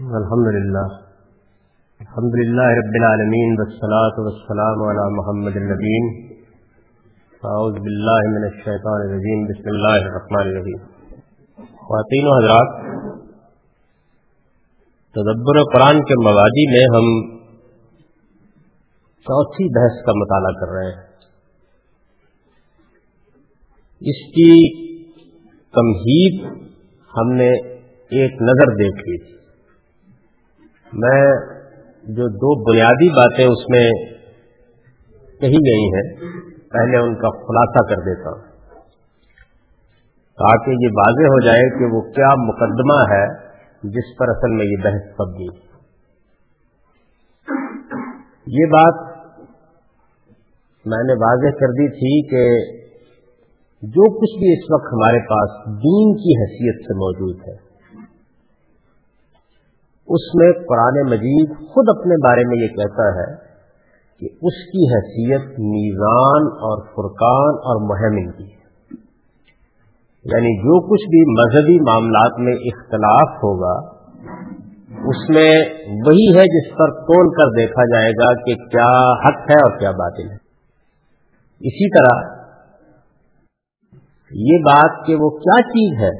الحمد للہ الحمد للہ رب العالمین والصلاة والسلام على محمد النبین اعوذ باللہ من الشیطان الرجیم بسم اللہ الرحمن الرحیم خواتین و حضرات، تدبر قرآن کے موادی میں ہم چوتھی بحث کا مطالعہ کر رہے ہیں۔ اس کی تمہید ہم نے ایک نظر دیکھ لی تھی۔ میں جو دو بنیادی باتیں اس میں کہی گئی ہیں، پہلے ان کا خلاصہ کر دیتا ہوں۔ تاکہ یہ واضح ہو جائے کہ وہ کیا مقدمہ ہے جس پر اصل میں یہ بحث پب گئی یہ بات میں نے واضح کر دی تھی کہ جو کچھ بھی اس وقت ہمارے پاس دین کی حیثیت سے موجود ہے اس میں قرآن مجید خود اپنے بارے میں یہ کہتا ہے کہ اس کی حیثیت میزان اور فرقان اور مہمن کی یعنی جو کچھ بھی مذہبی معاملات میں اختلاف ہوگا، اس میں وہی ہے جس پر تول کر دیکھا جائے گا کہ کیا حق ہے اور کیا باطل ہے۔ اسی طرح یہ بات کہ وہ کیا چیز ہے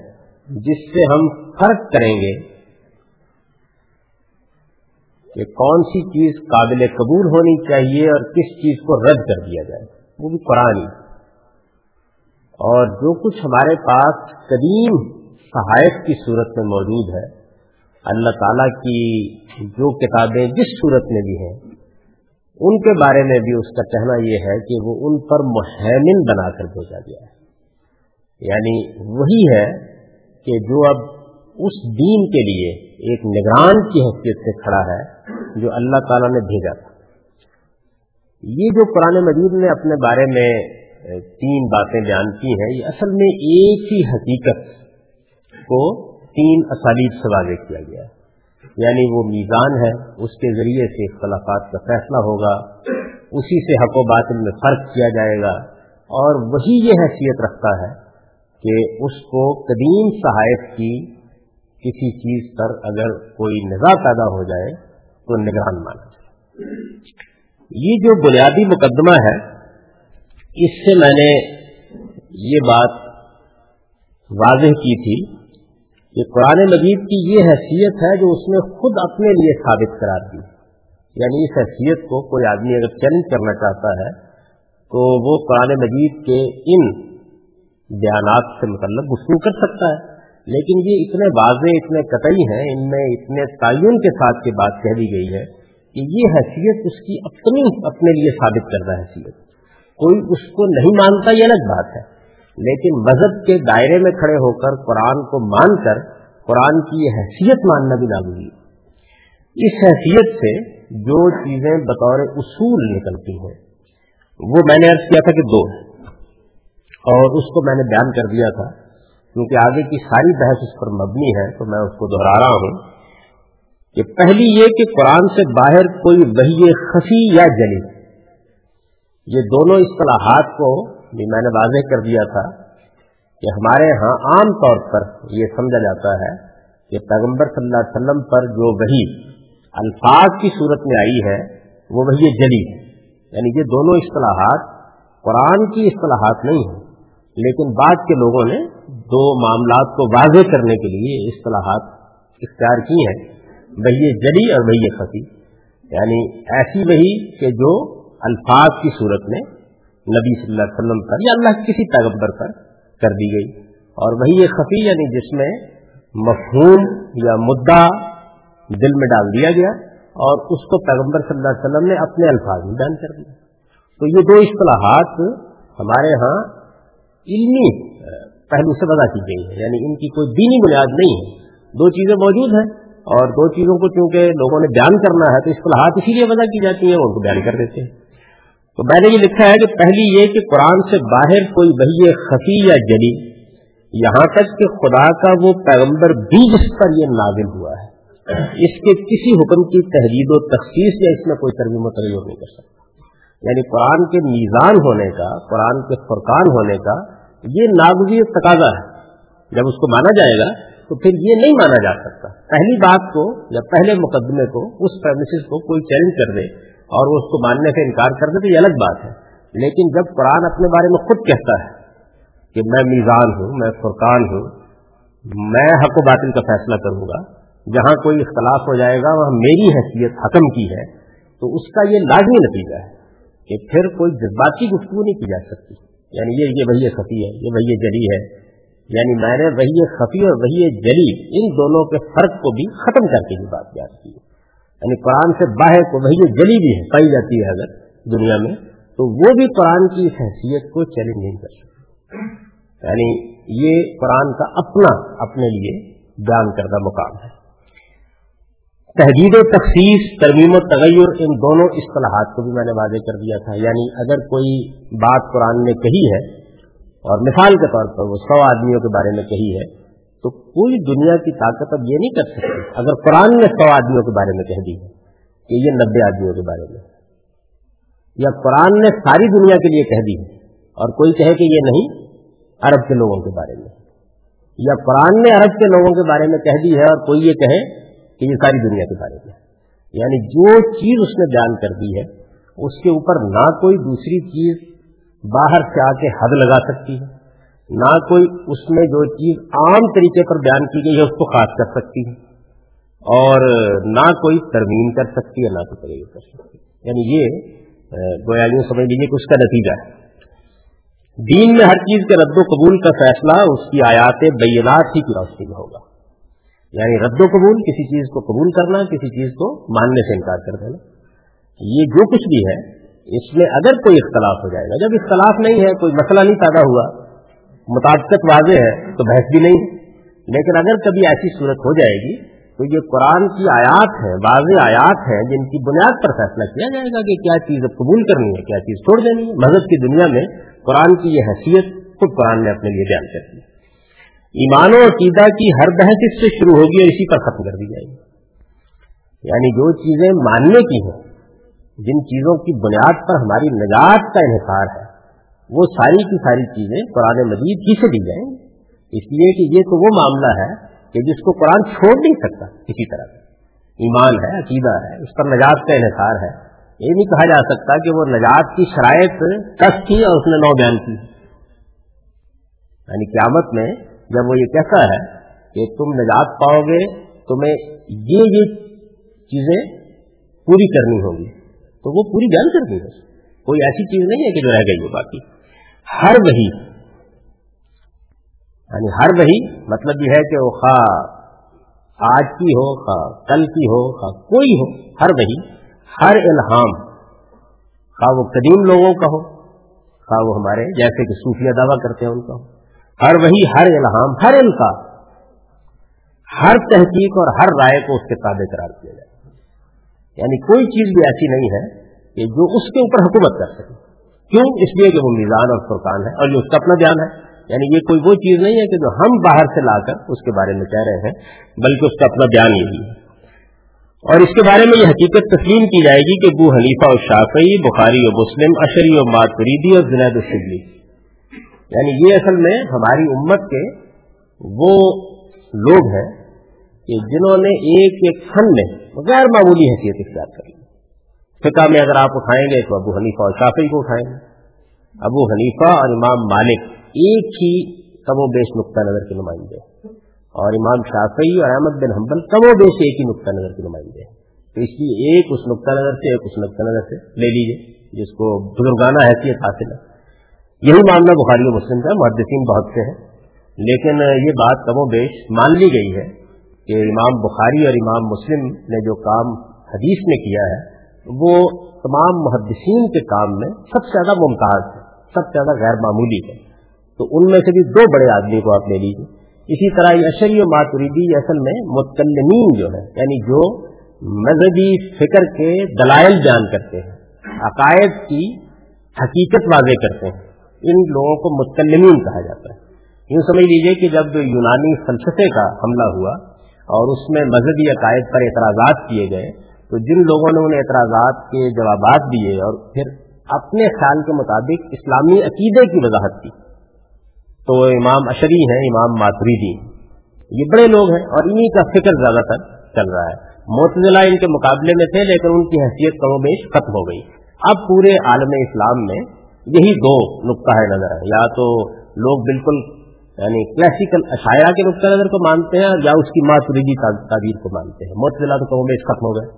جس سے ہم فرق کریں گے کہ کون سی چیز قابل قبول ہونی چاہیے اور کس چیز کو رد کر دیا جائے، وہ بھی قرآن اور جو کچھ ہمارے پاس قدیم صحائف کی صورت میں موجود ہے، اللہ تعالی کی جو کتابیں جس صورت میں بھی ہیں، ان کے بارے میں بھی اس کا کہنا یہ ہے کہ وہ ان پر محمن بنا کر بھیجا گیا ہے۔ یعنی وہی ہے کہ جو اب اس دین کے لیے ایک نگران کی حیثیت سے کھڑا ہے جو اللہ تعالیٰ نے بھیجا تھا۔ یہ جو قرآن مجید نے اپنے بارے میں تین باتیں بیان کی ہیں، یہ اصل میں ایک ہی حقیقت کو تین اسالیب سے واضح کیا گیا۔ ہے یعنی وہ میزان ہے، اس کے ذریعے سے اختلافات کا فیصلہ ہوگا، اسی سے حق و باطل میں فرق کیا جائے گا۔ اور وہی یہ حیثیت رکھتا ہے کہ اس کو قدیم صحائف کی کسی چیز پر اگر کوئی نظا پیدا ہو جائے تو نگران مانا جائے۔ یہ جو بنیادی مقدمہ ہے، اس سے میں نے یہ بات واضح کی تھی کہ قرآن مجید کی یہ حیثیت ہے جو اس نے خود اپنے لیے ثابت قرار دی۔ یعنی اس حیثیت کو کوئی آدمی اگر چیلنج کرنا چاہتا ہے، تو وہ قرآن مجید کے ان بیانات سے متعلق گفتگو کر سکتا ہے۔ لیکن یہ اتنے واضح، اتنے قطعی ہیں، ان میں اتنے تعین کے ساتھ یہ بات کہہ دی گئی ہے کہ یہ حیثیت اس کی اپنی، اپنے لیے ثابت کردہ حیثیت کوئی اس کو نہیں مانتا یہ الگ بات ہے۔ لیکن مذہب کے دائرے میں کھڑے ہو کر قرآن کو مان کر قرآن کی یہ حیثیت ماننا بھی لاگو اس حیثیت سے جو چیزیں بطور اصول نکلتی ہیں، وہ میں نے عرض کیا تھا کہ دو، اور اس کو میں نے بیان کر دیا تھا۔ کیونکہ آگے کی ساری بحث اس پر مبنی ہے، تو میں اس کو دہرا رہا ہوں کہ پہلی یہ کہ قرآن سے باہر کوئی وہی خفی یا جلی۔ یہ دونوں اصطلاحات کو بھی میں نے واضح کر دیا تھا کہ ہمارے ہاں عام طور پر یہ سمجھا جاتا ہے کہ پیغمبر صلی اللہ علیہ وسلم پر جو وہی الفاظ کی صورت میں آئی ہے، وہ وہی جلی۔ ہے یعنی یہ دونوں اصطلاحات قرآن کی اصطلاحات نہیں ہیں، لیکن بعد کے لوگوں نے دو معاملات کو واضح کرنے کے لیے اصطلاحات اختیار کی ہیں۔ وہی جلی اور وہی خفی۔ یعنی ایسی وہی کہ جو الفاظ کی صورت میں نبی صلی اللہ علیہ وسلم پر یا اللہ کسی پیغمبر پر کر دی گئی۔ اور وہی خفی یعنی جس میں مفہوم یا مدعا دل میں ڈال دیا گیا اور اس کو پیغمبر صلی اللہ علیہ وسلم نے اپنے الفاظ میں بیان کر دیا۔ تو یہ دو اصطلاحات ہمارے ہاں علمی پہلو سے وضع کی گئی ہے۔ یعنی ان کی کوئی دینی بنیاد نہیں ہے۔ دو چیزیں موجود ہیں اور دو چیزوں کو چونکہ لوگوں نے بیان کرنا ہے تو اصطلاحات اسی لیے وضع کی جاتی ہیں ان کو بیان کر دیتے ہیں۔ تو میں نے یہ لکھا ہے کہ پہلی یہ کہ قرآن سے باہر کوئی وہی خفی یا جلی، یہاں تک کہ خدا کا وہ پیغمبر بھی جس پر یہ نازل ہوا ہے۔ اس کے کسی حکم کی تحریر و تخصیص یا اس میں کوئی ترمیم و تغیر نہیں کر سکتا۔ یعنی قرآن کے میزان ہونے کا، قرآن کے فرقان ہونے کا یہ ناگزیر تقاضا ہے۔ جب اس کو مانا جائے گا تو پھر یہ نہیں مانا جا سکتا۔ پہلی بات کو یا پہلے مقدمے کو، اس پرمیسز کو کوئی چیلنج کر دے اور وہ اس کو ماننے سے انکار کر دے تو یہ الگ بات ہے۔ لیکن جب قرآن اپنے بارے میں خود کہتا ہے کہ میں میزان ہوں، میں فرقان ہوں، میں حق و باطل کا فیصلہ کروں گا، جہاں کوئی اختلاف ہو جائے گا، وہاں میری حیثیت حکم کی ہے، تو اس کا یہ لازمی نتیجہ ہے کہ پھر کوئی جذباتی گفتگو نہیں کی جا سکتی۔ یعنی یہ یہ وہی خفی ہے، یہ وہی جلی ہے۔ یعنی میں نے وہی خفی اور وہی جلی ان دونوں کے فرق کو بھی ختم کر کے یہ بات یاد کی یعنی قرآن سے باہر کو وہی جلی بھی ہے، پائی جاتی ہے اگر دنیا میں، تو وہ بھی قرآن کی حیثیت کو چیلنج نہیں کر سکتی یعنی یہ قرآن کا اپنا، اپنے لیے بیان کردہ مقام ہے۔ تحدید و تخصیص، ترمیم و تغیر، ان دونوں اصطلاحات کو بھی میں نے واضح کر دیا تھا۔ یعنی اگر کوئی بات قرآن نے کہی ہے، اور مثال کے طور پر وہ سو آدمیوں کے بارے میں کہی ہے، تو کوئی دنیا کی طاقت اب یہ نہیں کر سکتی۔ اگر قرآن نے سو آدمیوں کے بارے میں کہہ دی ہے کہ یہ نبے آدمیوں کے بارے میں، یا قرآن نے ساری دنیا کے لیے کہہ دی ہے اور کوئی کہے کہ یہ نہیں، عرب کے لوگوں کے بارے میں، یا قرآن نے عرب کے لوگوں کے بارے میں کہہ دی ہے اور کوئی یہ کہے کہ یہ ساری دنیا کے بارے میں۔ یعنی جو چیز اس نے بیان کر دی ہے، اس کے اوپر نہ کوئی دوسری چیز باہر سے آ کے حد لگا سکتی ہے، نہ کوئی اس میں جو چیز عام طریقے پر بیان کی گئی ہے، اس کو خاص کر سکتی ہے۔ اور نہ کوئی ترمیم کر سکتی ہے، نہ کوئی ترمیم کر سکتی یعنی یہ گویا یوں سمجھ لیجیے کہ اس کا نتیجہ ہے۔ دین میں ہر چیز کے رد و قبول کا فیصلہ اس کی آیات بینات ہی کی روشنی میں ہوگا۔ یعنی رد و قبول، کسی چیز کو قبول کرنا، کسی چیز کو ماننے سے انکار کر دینا۔ یہ جو کچھ بھی ہے، اس میں اگر کوئی اختلاف ہو جائے گا، جب اختلاف نہیں ہے، کوئی مسئلہ نہیں پیدا ہوا، مطابقت واضح ہے، تو بحث بھی نہیں۔ لیکن اگر کبھی ایسی صورت ہو جائے گی تو یہ قرآن کی آیات ہیں، واضح آیات ہیں، جن کی بنیاد پر فیصلہ کیا جائے گا کہ کیا چیز اب قبول کرنی ہے، کیا چیز چھوڑ دینی ہے۔ مذہب کی دنیا میں قرآن کی یہ حیثیت خود قرآن نے اپنے لیے بیان کر دی۔ ایمان و عقیدہ کی ہر بحث اس سے شروع ہوگی اور اسی پر ختم کر دی جائے گی۔ یعنی جو چیزیں ماننے کی ہیں، جن چیزوں کی بنیاد پر ہماری نجات کا انحصار ہے، وہ ساری کی ساری چیزیں قرآن مجید ہی سے دی جائیں۔ اس لیے کہ یہ تو وہ معاملہ ہے کہ جس کو قرآن چھوڑ نہیں سکتا کسی طرح۔ ایمان ہے، عقیدہ ہے، اس پر نجات کا انحصار ہے۔ یہ نہیں کہا جا سکتا کہ وہ نجات کی شرائط کس کی اور اس نے نو بیان کی۔ یعنی قیامت میں جب وہ یہ کہتا ہے کہ تم نجات پاؤ گے، تمہیں یہ یہ چیزیں پوری کرنی ہوگی، تو وہ پوری بیان کر دی ہے کوئی ایسی چیز نہیں ہے کہ جو رہ گئی ہو باقی۔ ہر وہی یعنی ہر وہی مطلب یہ ہے کہ وہ خواہ آج کی ہو، خواہ کل کی ہو، خواہ کوئی ہو، ہر وہی، ہر الہام، خواہ وہ قدیم لوگوں کا ہو، خواہ وہ ہمارے جیسے کہ صوفیہ دعویٰ کرتے ہیں ان کا ہو۔ ہر وہی، ہر الہام، ہر کا ہر تحقیق اور ہر رائے کو اس کے تابع قرار کیا جائے۔ یعنی کوئی چیز بھی ایسی نہیں ہے کہ جو اس کے اوپر حکومت کر سکے۔ کیوں؟ اس لیے کہ وہ میزان اور فرقان ہے اور یہ اس کا اپنا بیان ہے۔ یعنی یہ کوئی وہ چیز نہیں ہے کہ جو ہم باہر سے لا کر اس کے بارے میں کہہ رہے ہیں، بلکہ اس کا اپنا بیان یہی ہے۔ اور اس کے بارے میں یہ حقیقت تسلیم کی جائے گی کہ بو حلیفہ اور شافعی بخاری و مسلم، اشری و ماتریدی اور زنید الشبلی یعنی یہ اصل میں ہماری امت کے وہ لوگ ہیں کہ جنہوں نے ایک ایک فن میں غیر معمولی حیثیت اختیار کر لی۔ فقہ میں اگر آپ اٹھائیں گے تو ابو حنیفہ اور شافی کو اٹھائیں گے۔ ابو حنیفہ اور امام مالک ایک ہی کم و بیش نقطہ نظر کے نمائندے اور امام شافی اور احمد بن حنبل کم و بیش ایک ہی نقطہ نظر کے نمائندے تو اس لیے ایک اس نقطہ نظر سے ایک اس نقطہ نظر سے لے لیجیے جس کو بزرگانہ حیثیت حاصل ہے۔ یہی معاملہ بخاری و مسلم کا محدثین بہت سے ہیں۔ لیکن یہ بات کم و بیش مان لی گئی ہے کہ امام بخاری اور امام مسلم نے جو کام حدیث میں کیا ہے، وہ تمام محدثین کے کام میں سب سے زیادہ ممتاز ہے، سب سے زیادہ غیر معمولی ہے۔ تو ان میں سے بھی دو بڑے آدمی کو آپ لے لیجیے اسی طرح یہ اشری و ماتریدی اصل میں متکلمین جو ہے یعنی جو مذہبی فکر کے دلائل بیان کرتے ہیں، عقائد کی حقیقت واضح کرتے ہیں۔ ان لوگوں کو متکلمین کہا جاتا ہے۔ یوں سمجھ لیجیے کہ جب یونانی فلسفے کا حملہ ہوا اور اس میں مذہبی عقائد پر اعتراضات کیے گئے، تو جن لوگوں نے ان اعتراضات کے جوابات دیے اور پھر اپنے خیال کے مطابق اسلامی عقیدے کی وضاحت کی۔ تو امام اشری ہیں، امام ماتریدی۔ یہ بڑے لوگ ہیں اور انہی کا فکر زیادہ تر چل رہا ہے۔ معتزلہ ان کے مقابلے میں تھے، لیکن ان کی حیثیت کم و بیش ختم ہو گئی۔ اب پورے عالم اسلام میں یہی دو نقطہ ہے نظر ہے یا تو لوگ بالکل یعنی کلاسیکل اشاعرہ کے نقطۂ نظر کو مانتے ہیں یا اس کی ماتریدی تعبیر کو مانتے ہیں۔ معتزلہ تو کم و ختم ہو گئے۔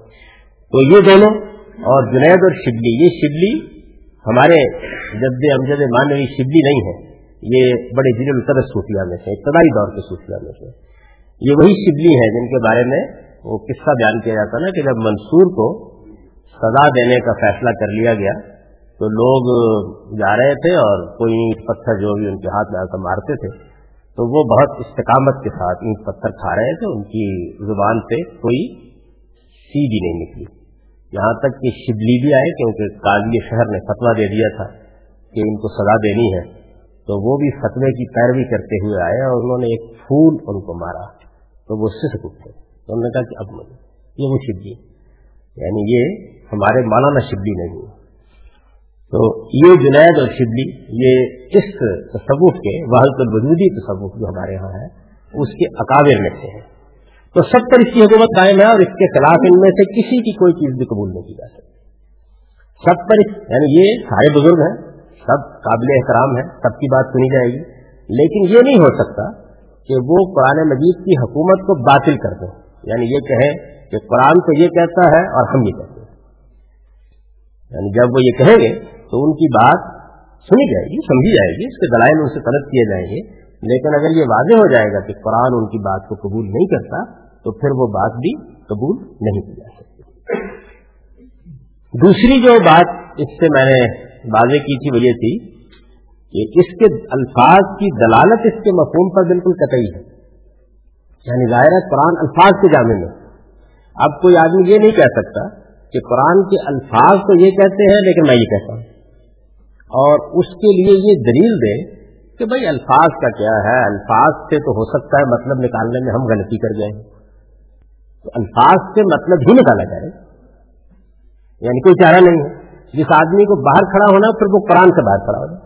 تو یہ دونوں اور جنید اور شبلی، یہ شبلی ہمارے جد امجد مانوی شبلی نہیں ہے۔ یہ بڑے ضلع القدر صوفیہ میں سے، ابتدائی دور کے صوفیہ میں سے۔ یہ وہی شبلی ہے جن کے بارے میں وہ قصہ بیان کیا جاتا نا کہ جب منصور کو سزا دینے کا فیصلہ کر لیا گیا تو لوگ جا رہے تھے اور کوئی اینٹ پتھر جو بھی ان کے ہاتھ میں آ کر مارتے تھے، تو وہ بہت استقامت کے ساتھ اینٹ پتھر کھا رہے تھے، ان کی زبان سے کوئی سی بھی نہیں نکلی۔ یہاں تک کہ شبلی بھی آئے، کیونکہ قاضی شہر نے فتوا دے دیا تھا کہ ان کو سزا دینی ہے۔ تو وہ بھی فتوے کی پیروی کرتے ہوئے آئے اور انہوں نے ایک پھول ان کو مارا، تو وہ سسک اٹھے۔ تو انہوں نے کہا کہ اب مجھے یہ وہ شبلی یعنی یہ ہمارے مولانا شبلی نہیں تو یہ جنید اور شبلی، یہ اس تصوف کے واحد الوجودی تصوف جو ہمارے ہاں ہے، اس کے اکابر میں سے ہے تو سب پر اس کی حکومت قائم ہے اور اس کے خلاف ان میں سے کسی کی کوئی چیز بھی قبول نہیں کی جا سکتی۔ سب پر یعنی یہ سارے بزرگ ہیں، سب قابل احترام ہے سب کی بات سنی جائے گی۔ لیکن یہ نہیں ہو سکتا کہ وہ قرآن مجید کی حکومت کو باطل کر دیں۔ یعنی یہ کہے کہ قرآن تو یہ کہتا ہے اور ہم یہ کہتے ہیں۔ یعنی جب وہ یہ کہیں گے تو ان کی بات سنی جائے گی، سمجھی جائے گی، اس کے دلائل ان سے طلب کیے جائیں گے۔ لیکن اگر یہ واضح ہو جائے گا کہ قرآن ان کی بات کو قبول نہیں کرتا، تو پھر وہ بات بھی قبول نہیں کی جا سکتی۔ دوسری جو بات اس سے میں نے واضح کی تھی وہ یہ تھی کہ اس کے الفاظ کی دلالت اس کے مفہوم پر بالکل قطعی ہے۔ یعنی ظاہر ہے قرآن الفاظ کے جامع میں۔ اب کوئی آدمی یہ نہیں کہہ سکتا کہ قرآن کے الفاظ تو یہ کہتے ہیں، لیکن میں یہ کہتا ہوں۔ اور اس کے لیے یہ دلیل دے کہ بھائی الفاظ کا کیا ہے؟ الفاظ سے تو ہو سکتا ہے مطلب نکالنے میں ہم غلطی کر گئے ہیں تو الفاظ سے مطلب ہی نکالا جائے۔ یعنی کوئی چارہ نہیں ہے۔ جس آدمی کو باہر کھڑا ہونا پھر وہ قرآن سے باہر کھڑا ہونا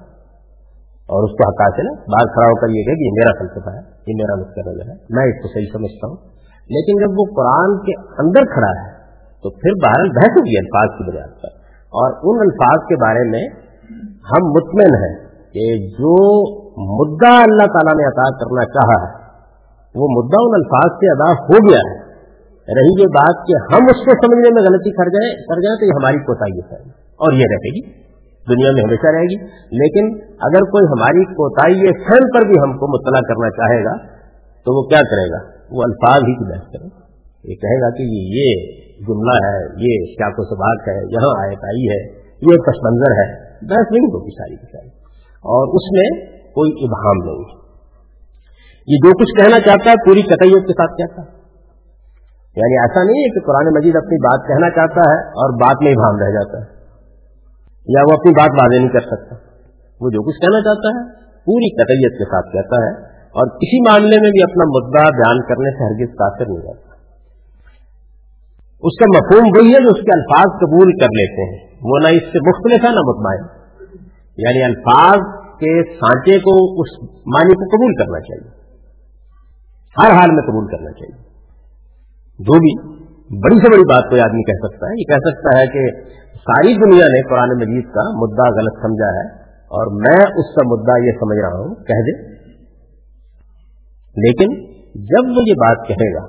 اور اس کو حقا سے نا باہر کھڑا ہو کر یہ کہ یہ میرا فلسفہ ہے، یہ میرا مستقل ہے، میں اس کو صحیح سمجھتا ہوں۔ لیکن جب وہ قرآن کے اندر کھڑا ہے، تو پھر باہر بحث ہوگی الفاظ کی بنیاد پر اور ان الفاظ کے بارے میں ہم مطمئن ہیں کہ جو مدعا اللہ تعالیٰ نے عطا کرنا چاہا ہے، وہ مدعا ان الفاظ سے ادا ہو گیا ہے۔ رہی یہ بات کہ ہم اس کو سمجھنے میں غلطی کر جائیں کر جائیں تو یہ ہماری کوتاہی ہے۔ اور یہ رہے گی، دنیا میں ہمیشہ رہے گی۔ لیکن اگر کوئی ہماری کوتاہی فن پر بھی ہم کو مطلع کرنا چاہے گا، تو وہ کیا کرے گا؟ وہ الفاظ ہی کی بحث کرے۔ گا یہ کہے گا کہ جی، یہ جملہ ہے، یہ کیا کو سباق ہے، یہاں آیت آئی ہے، یہ پس منظر ہے۔ بحث نہیں ہوگی ساری کی ساری۔ اور اس میں کوئی ابہام نہیں۔ یہ جو کچھ کہنا چاہتا ہے، پوری قطعیت کے ساتھ کہتا ہے۔ یعنی ایسا نہیں ہے کہ قرآن مجید اپنی بات کہنا چاہتا ہے اور بات میں ابہام رہ جاتا ہے۔ یا وہ اپنی بات واضح نہیں کر سکتا۔ وہ جو کچھ کہنا چاہتا ہے، پوری قطعیت کے ساتھ کہتا ہے۔ اور کسی معاملے میں بھی اپنا مدعا بیان کرنے سے ہرگز تاثر نہیں رہتا۔ اس کا مفہوم وہی ہے جو اس کے الفاظ قبول کر لیتے ہیں۔ وہ نہ اس سے مختلف ہے نہ مطمئن۔ یعنی الفاظ کے سانچے کو اس معنی کو قبول کرنا چاہیے۔ ہر حال میں قبول کرنا چاہیے۔ جو بھی بڑی سے بڑی بات کوئی آدمی کہہ سکتا ہے، یہ کہہ سکتا ہے کہ ساری دنیا نے قرآن مجید کا مدعا غلط سمجھا ہے اور میں اس کا مدعا یہ سمجھ رہا ہوں، کہہ دے۔ لیکن جب وہ یہ بات کہے گا،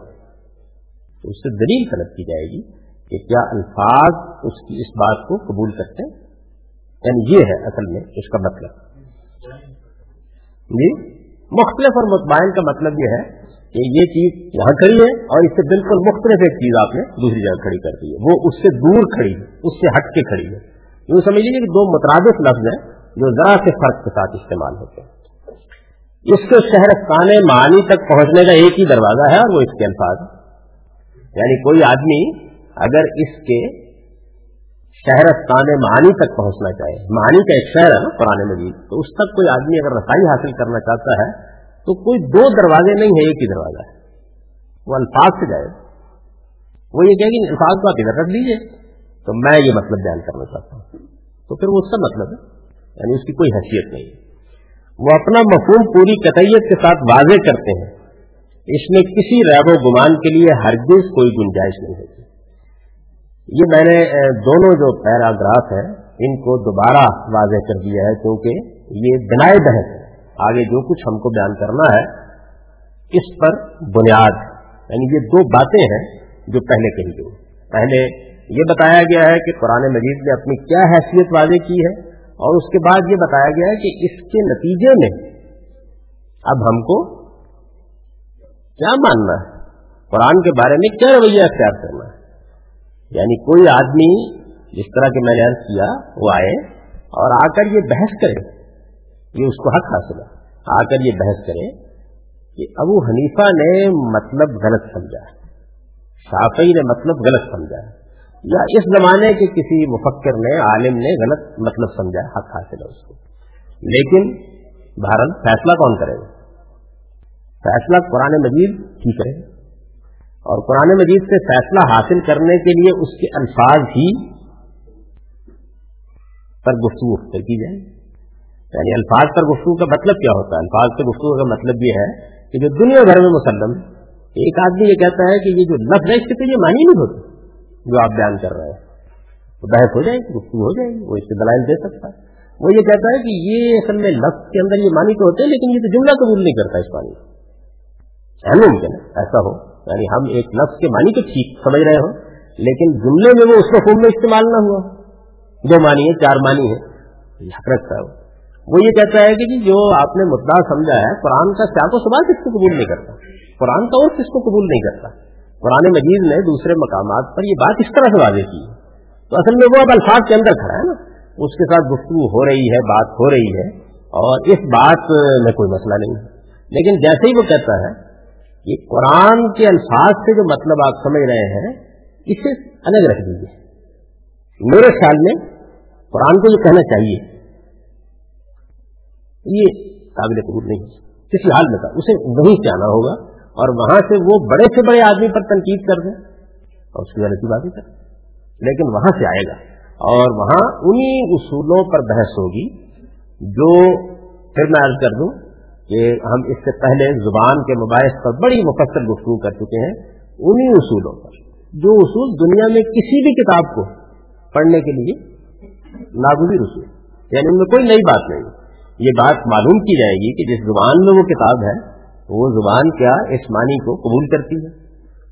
تو اس سے دلیل طلب کی جائے گی کہ کیا الفاظ اس کی اس بات کو قبول کرتے ہیں؟ یعنی یہ ہے اصل میں اس کا مطلب۔ جی؟ مختلف اور مطمئن کا مطلب یہ ہے کہ یہ چیز یہاں کھڑی ہے اور اس سے بالکل مختلف ایک چیز آپ نے دوسری جگہ کھڑی کر دی ہے۔ وہ اس سے دور کھڑی ہے، اس سے ہٹ کے کھڑی ہے۔ یوں سمجھ لیجیے کہ دو مترادف لفظ ہیں جو ذرا سے فرق کے ساتھ استعمال ہوتے ہیں۔ اس کے شہرستان معانی تک پہنچنے کا ایک ہی دروازہ ہے اور وہ اس کے الفاظ یعنی کوئی آدمی اگر اس کے شہرستان معانی تک پہنچنا چاہے، معانی کا ایک شہر ہے نا پرانے مجید، تو اس تک کوئی آدمی اگر رسائی حاصل کرنا چاہتا ہے، تو کوئی دو دروازے نہیں ہے ایک ہی دروازہ ہے۔ وہ الفاظ سے جائے۔ وہ یہ کہ الفاظ کو آپ ادھر رکھ دیجیے تو میں یہ مطلب بیان کرنا چاہتا ہوں۔ تو پھر وہ اس کا مطلب ہے۔ یعنی اس کی کوئی حیثیت نہیں۔ وہ اپنا مفہوم پوری قطعیت کے ساتھ واضح کرتے ہیں۔ اس میں کسی ریب و گمان کے لیے ہرگز کوئی گنجائش نہیں ہوتی۔ یہ میں نے دونوں جو پیراگراف ہیں، ان کو دوبارہ واضح کر دیا ہے، کیونکہ یہ بنائے بحث ہے آگے جو کچھ ہم کو بیان کرنا ہے، اس پر بنیاد یعنی یہ دو باتیں ہیں جو پہلے کہی گئی۔ پہلے یہ بتایا گیا ہے کہ قرآن مجید نے اپنی کیا حیثیت واضح کی ہے، اور اس کے بعد یہ بتایا گیا ہے کہ اس کے نتیجے میں اب ہم کو کیا ماننا ہے؟ قرآن کے بارے میں کیا رویہ اختیار کرنا ہے؟ یعنی کوئی آدمی جس طرح کہ میں نے عرض کیا، وہ آئے اور آ کر یہ بحث کرے، یہ اس کو حق حاصل ہے۔ آ کر یہ بحث کرے کہ ابو حنیفہ نے مطلب غلط سمجھا شافعی نے مطلب غلط سمجھا یا اس زمانے کے کسی مفکر نے، عالم نے غلط مطلب سمجھا حق حاصل ہے اس کو۔ لیکن بھارت فیصلہ کون کرے گا؟ فیصلہ قرآن مجید کی کرے اور قرآن مجید سے فیصلہ حاصل کرنے کے لیے اس کے الفاظ ہی پر گفتگو کی جائے۔ یعنی الفاظ پر گفتگو کا مطلب کیا ہوتا ہے؟ الفاظ پر گفتگو کا مطلب یہ ہے کہ جو دنیا بھر میں مسلم، ایک آدمی یہ کہتا ہے کہ یہ جو لفظ ہے، اس کے تو یہ معنی نہیں ہوتی جو آپ بیان کر رہے ہیں۔ تو بحث ہو جائے گی، گفتگو ہو جائے گی، وہ اس سے دلائل دے سکتا ہے۔ وہ یہ کہتا ہے کہ یہ اصل میں لفظ کے اندر یہ معنی تو ہوتے ہیں، لیکن یہ تو جملہ قبول نہیں کرتا اس معنی ہے ممکن ہے، ایسا ہو۔ یعنی ہم ایک لفظ کے معنی تو ٹھیک سمجھ رہے ہوں، لیکن جملے میں وہ اس کو خوب میں استعمال نہ ہوا۔ دو مانی ہے چار مانی ہے حق رکھتا ہے وہ یہ کہتا ہے کہ جی جو آپ نے مدعا سمجھا ہے، قرآن کا کیا کو سوال کس کو قبول نہیں کرتا؟ قرآن کا اور کس کو قبول نہیں کرتا؟ قرآن مجید نے دوسرے مقامات پر یہ بات اس طرح سے واضح کی۔ ہے تو اصل میں وہ اب الفاظ کے اندر کھڑا ہے نا۔ اس کے ساتھ گفتگو ہو رہی ہے، بات ہو رہی ہے، اور اس بات میں کوئی مسئلہ نہیں ہے۔ لیکن جیسے ہی وہ کہتا ہے کہ قرآن کے الفاظ سے جو مطلب آپ سمجھ رہے ہیں، اسے الگ رکھ دیجیے میرے خیال میں قرآن کو یہ کہنا چاہیے۔ یہ قابل قبول نہیں کسی حال میں تھا، اسے وہیں سے آنا ہوگا اور وہاں سے وہ بڑے سے بڑے آدمی پر تنقید کر دیں اور اس کی غلطی بات ہی کر لیکن وہاں سے آئے گا اور وہاں انہی اصولوں پر بحث ہوگی جو پھر میں عرض کر دوں کہ ہم اس سے پہلے زبان کے مباحث پر بڑی مفصل گفتگو کر چکے ہیں، انہی اصولوں پر، جو اصول دنیا میں کسی بھی کتاب کو پڑھنے کے لیے ناگزیر اصول یعنی ان میں کوئی نئی بات نہیں۔ یہ بات معلوم کی جائے گی کہ جس زبان میں وہ کتاب ہے، وہ زبان کیا اس معنی کو قبول کرتی ہے؟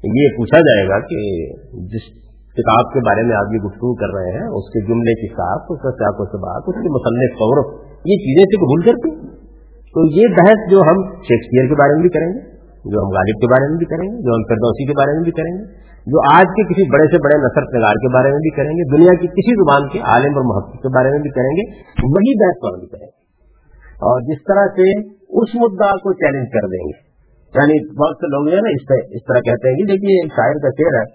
یہ پوچھا جائے گا کہ جس کتاب کے بارے میں آپ یہ گفتگو کر رہے ہیں، اس کے جملے کی ساتھ اس کا سیاق و سباق، اس کے مصنف فورف یہ چیزیں سے قبول کرتی تو یہ بحث جو ہم شیکسپیئر کے بارے میں بھی کریں گے، جو ہم غالب کے بارے میں بھی کریں گے، جو ہم فردوسی کے بارے میں بھی کریں گے، جو آج کے کسی بڑے سے بڑے نثر نگار کے بارے میں بھی کریں گے، دنیا کی کسی زبان کے عالم اور محقق کے بارے میں بھی کریں گے، وہی بحث پر بھی کریں گے۔ اور جس طرح سے اس مدعا کو چیلنج کر دیں گے یعنی بہت سے لوگ جو ہے نا اس طرح کہتے ہیں کہ دیکھیے، ایک شاعر کا شعر ہے،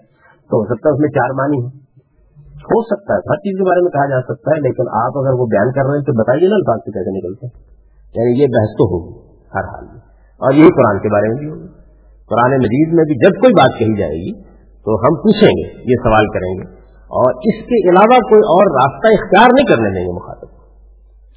تو ہو سکتا ہے اس میں چار مانی ہو سکتا ہے، ہر چیز کے بارے میں کہا جا سکتا ہے، لیکن آپ اگر وہ بیان کر رہے ہیں تو بتائیے نا الفاظ سے کیسے نکلتے ہیں۔ یعنی یہ بحث تو ہوگی، ہر حال میں۔ اور یہی قرآن کے بارے میں بھی ہوگی۔ قرآن مجید میں بھی جب کوئی بات کہی جائے گی تو ہم پوچھیں گے، یہ سوال کریں گے۔ اور اس کے علاوہ کوئی اور راستہ اختیار نہیں کرنے دیں گے مخاطب۔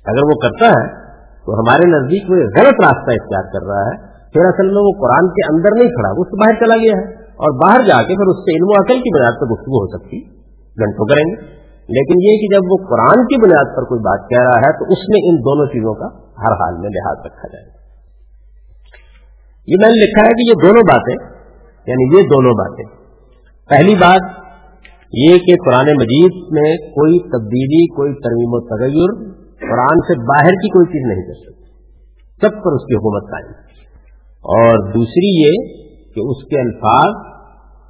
اگر وہ کرتا ہے تو ہمارے نزدیک وہ غلط راستہ اختیار کر رہا ہے۔ پھر اصل میں وہ قرآن کے اندر نہیں کھڑا، وہ باہر چلا گیا ہے۔ اور باہر جا کے پھر اس سے علم و عقل کی بنیاد پر گفتگو ہو سکتی، گھنٹوں کریں گے۔ لیکن یہ کہ جب وہ قرآن کی بنیاد پر کوئی بات کہہ رہا ہے تو اس میں ان دونوں چیزوں کا ہر حال میں لحاظ رکھا جائے گا۔ یہ میں نے لکھا ہے کہ یہ دونوں باتیں یعنی یہ دونوں باتیں۔ پہلی بات یہ کہ قرآن مجید میں کوئی تبدیلی، کوئی ترمیم و تغیر قرآن سے باہر کی کوئی چیز نہیں کر سکتی۔ سب پر اس کی حکومت قائم۔ اور دوسری یہ کہ اس کے الفاظ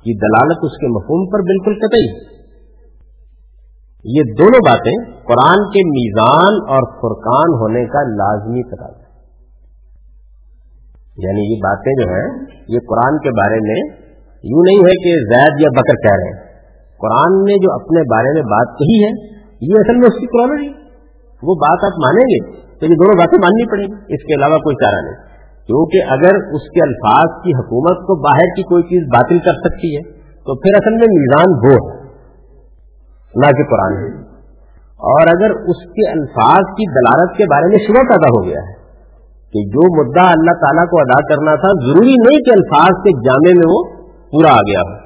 کی دلالت اس کے مفہوم پر بالکل قطعی یہ دونوں باتیں قرآن کے میزان اور فرقان ہونے کا لازمی تقاضا یعنی یہ باتیں جو ہیں، یہ قرآن کے بارے میں یوں نہیں ہے کہ زید یا بکر کہہ رہے ہیں۔ قرآن نے جو اپنے بارے میں بات کہی ہے، یہ اصل میں اس کی کرالوجی وہ بات آپ مانیں گے تو یہ دونوں باتیں ماننی پڑیں گی۔ اس کے علاوہ کوئی چارہ نہیں۔ کیونکہ اگر اس کے الفاظ کی حکومت کو باہر کی کوئی چیز باطل کر سکتی ہے، تو پھر اصل میں میزان وہ ہے۔ نہ کہ قرآن ہے۔ اور اگر اس کے الفاظ کی دلالت کے بارے میں شروع پیدا ہو گیا ہے، کہ جو مدعا اللہ تعالیٰ کو ادا کرنا تھا، ضروری نہیں کہ الفاظ کے جامع میں وہ پورا آ گیا ہو۔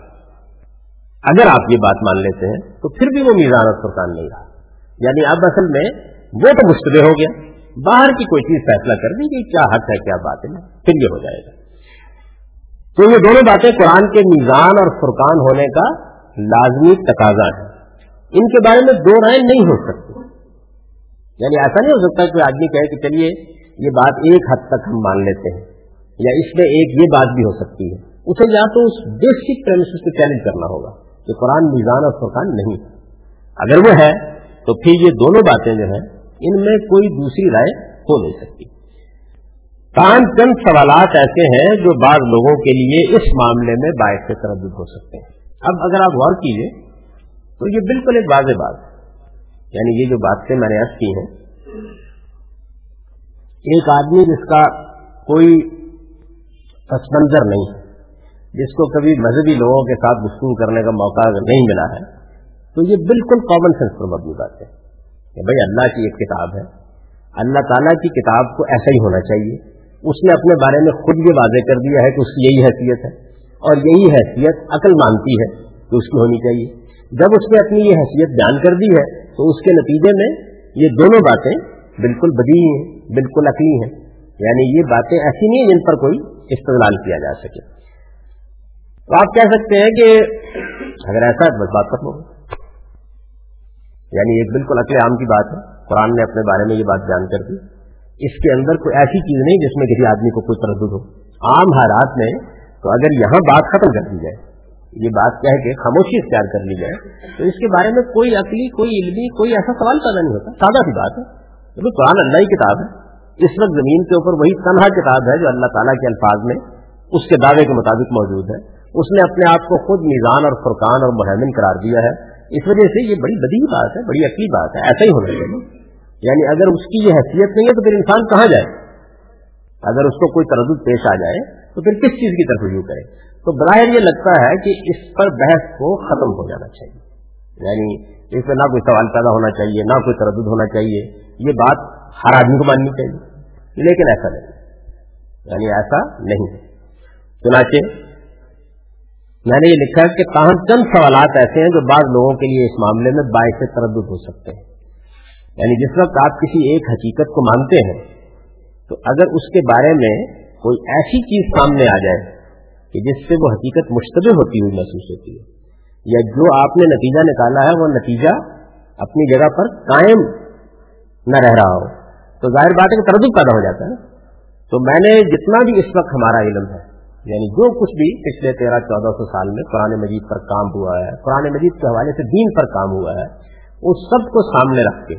اگر آپ یہ بات مان لیتے ہیں، تو پھر بھی وہ میزان اور فرقان نہیں رہا۔ یعنی اب اصل میں وہ تو مشتبہ ہو گیا۔ باہر کی کوئی چیز فیصلہ کر دی کہ کیا حق ہے، کیا بات ہے، پھر یہ ہو جائے گا۔ تو یہ دونوں باتیں قرآن کے میزان اور فرقان ہونے کا لازمی تقاضا ہے ان کے بارے میں دو رائے نہیں ہو سکتی۔ یعنی ایسا نہیں ہو سکتا کہ آدمی کہے کہ چلیے، یہ بات ایک حد تک ہم مان لیتے ہیں، یا اس میں ایک یہ بات بھی ہو سکتی ہے۔ اسے یا تو اس بیسک پریمسز کو چیلنج کرنا ہوگا کہ قرآن میزان اور فرقان نہیں اگر وہ ہے، تو پھر یہ دونوں باتیں جو ہیں، ان میں کوئی دوسری رائے ہو نہیں سکتی۔ کان چند سوالات ایسے ہیں جو بعض لوگوں کے لیے اس معاملے میں باعث سے تردد ہو سکتے ہیں۔ اب اگر آپ غور کیجیے تو یہ بالکل ایک واضح بات ہے۔ یعنی یہ جو باتیں میں نے عرض کی ہیں، ایک آدمی جس کا کوئی پس منظر نہیں ہے، جس کو کبھی مذہبی لوگوں کے ساتھ گفتگو کرنے کا موقع اگر نہیں ملا ہے، تو یہ بالکل کامن سینس پر مبنی بات ہے۔ کہ بھائی اللہ کی ایک کتاب ہے، اللہ تعالیٰ کی کتاب کو ایسا ہی ہونا چاہیے۔ اس نے اپنے بارے میں خود یہ واضح کر دیا ہے کہ اس کی یہی حیثیت ہے، اور یہی حیثیت عقل مانتی ہے کہ اس کی ہونی چاہیے۔ جب اس نے اپنی یہ حیثیت بیان کر دی ہے، تو اس کے نتیجے میں یہ دونوں باتیں بالکل بدی ہیں، بالکل عقلی ہیں۔ یعنی یہ باتیں ایسی نہیں ہیں جن پر کوئی استعمال کیا جا سکے۔ تو آپ کہہ سکتے ہیں کہ اگر ایسا ہے بس بات ختم ہوگی یعنی ایک بالکل عقل عام کی بات ہے۔ قرآن نے اپنے بارے میں یہ بات بیان کر دی۔ اس کے اندر کوئی ایسی چیز نہیں جس میں کسی آدمی کو کوئی تردد ہو۔ عام حالات میں تو اگر یہاں بات ختم کر دی جائے یہ بات کہہ کے خاموشی اختیار کر لی جائے، تو اس کے بارے میں کوئی عقلی، کوئی علمی، کوئی ایسا سوال پیدا نہیں ہوتا، سادہ سی بات ہے۔ قرآن اللہ کی کتاب ہے۔ اس وقت زمین کے اوپر وہی تنہا کتاب ہے جو اللہ تعالیٰ کے الفاظ میں اس کے دعوے کے مطابق موجود ہے۔ اس نے اپنے آپ کو خود میزان اور فرقان اور مہمن قرار دیا ہے۔ اس وجہ سے یہ بڑی بدی بات ہے، بڑی عقلی بات ہے، ایسا ہی ہونا چاہیے۔ یعنی اگر اس کی یہ حیثیت نہیں ہے تو پھر انسان کہاں جائے؟ اگر اس کو کوئی تردد پیش آ جائے تو پھر کس چیز کی طرف رجوع کرے؟ تو براہر یہ لگتا ہے کہ اس پر بحث کو ختم ہو جانا چاہیے۔ یعنی اس میں نہ کوئی سوال پیدا ہونا چاہیے، نہ کوئی تردد ہونا چاہیے۔ یہ بات ہر آدمی کو ماننی چاہیے، لیکن ایسا نہیں۔ یعنی ایسا نہیں۔ چنانچہ میں نے یہ لکھا کہ تاہم چند سوالات ایسے ہیں جو بعض لوگوں کے لیے اس معاملے میں باعث تردد ہو سکتے ہیں۔ یعنی جس وقت آپ کسی ایک حقیقت کو مانتے ہیں، تو اگر اس کے بارے میں کوئی ایسی چیز سامنے آ جائے کہ جس سے وہ حقیقت مشتبہ ہوتی ہوئی محسوس ہوتی ہے، یا جو آپ نے نتیجہ نکالا ہے، وہ نتیجہ اپنی جگہ پر قائم نہ رہ رہا ہو۔ تو ظاہر بات ہے کہ تردد پیدا ہو جاتا ہے۔ تو میں نے جتنا بھی اس وقت ہمارا علم ہے یعنی جو کچھ بھی پچھلے تیرہ، چودہ سو سال میں قرآن مجید پر کام ہوا ہے، قرآن مجید کے حوالے سے دین پر کام ہوا ہے اس سب کو سامنے رکھ کے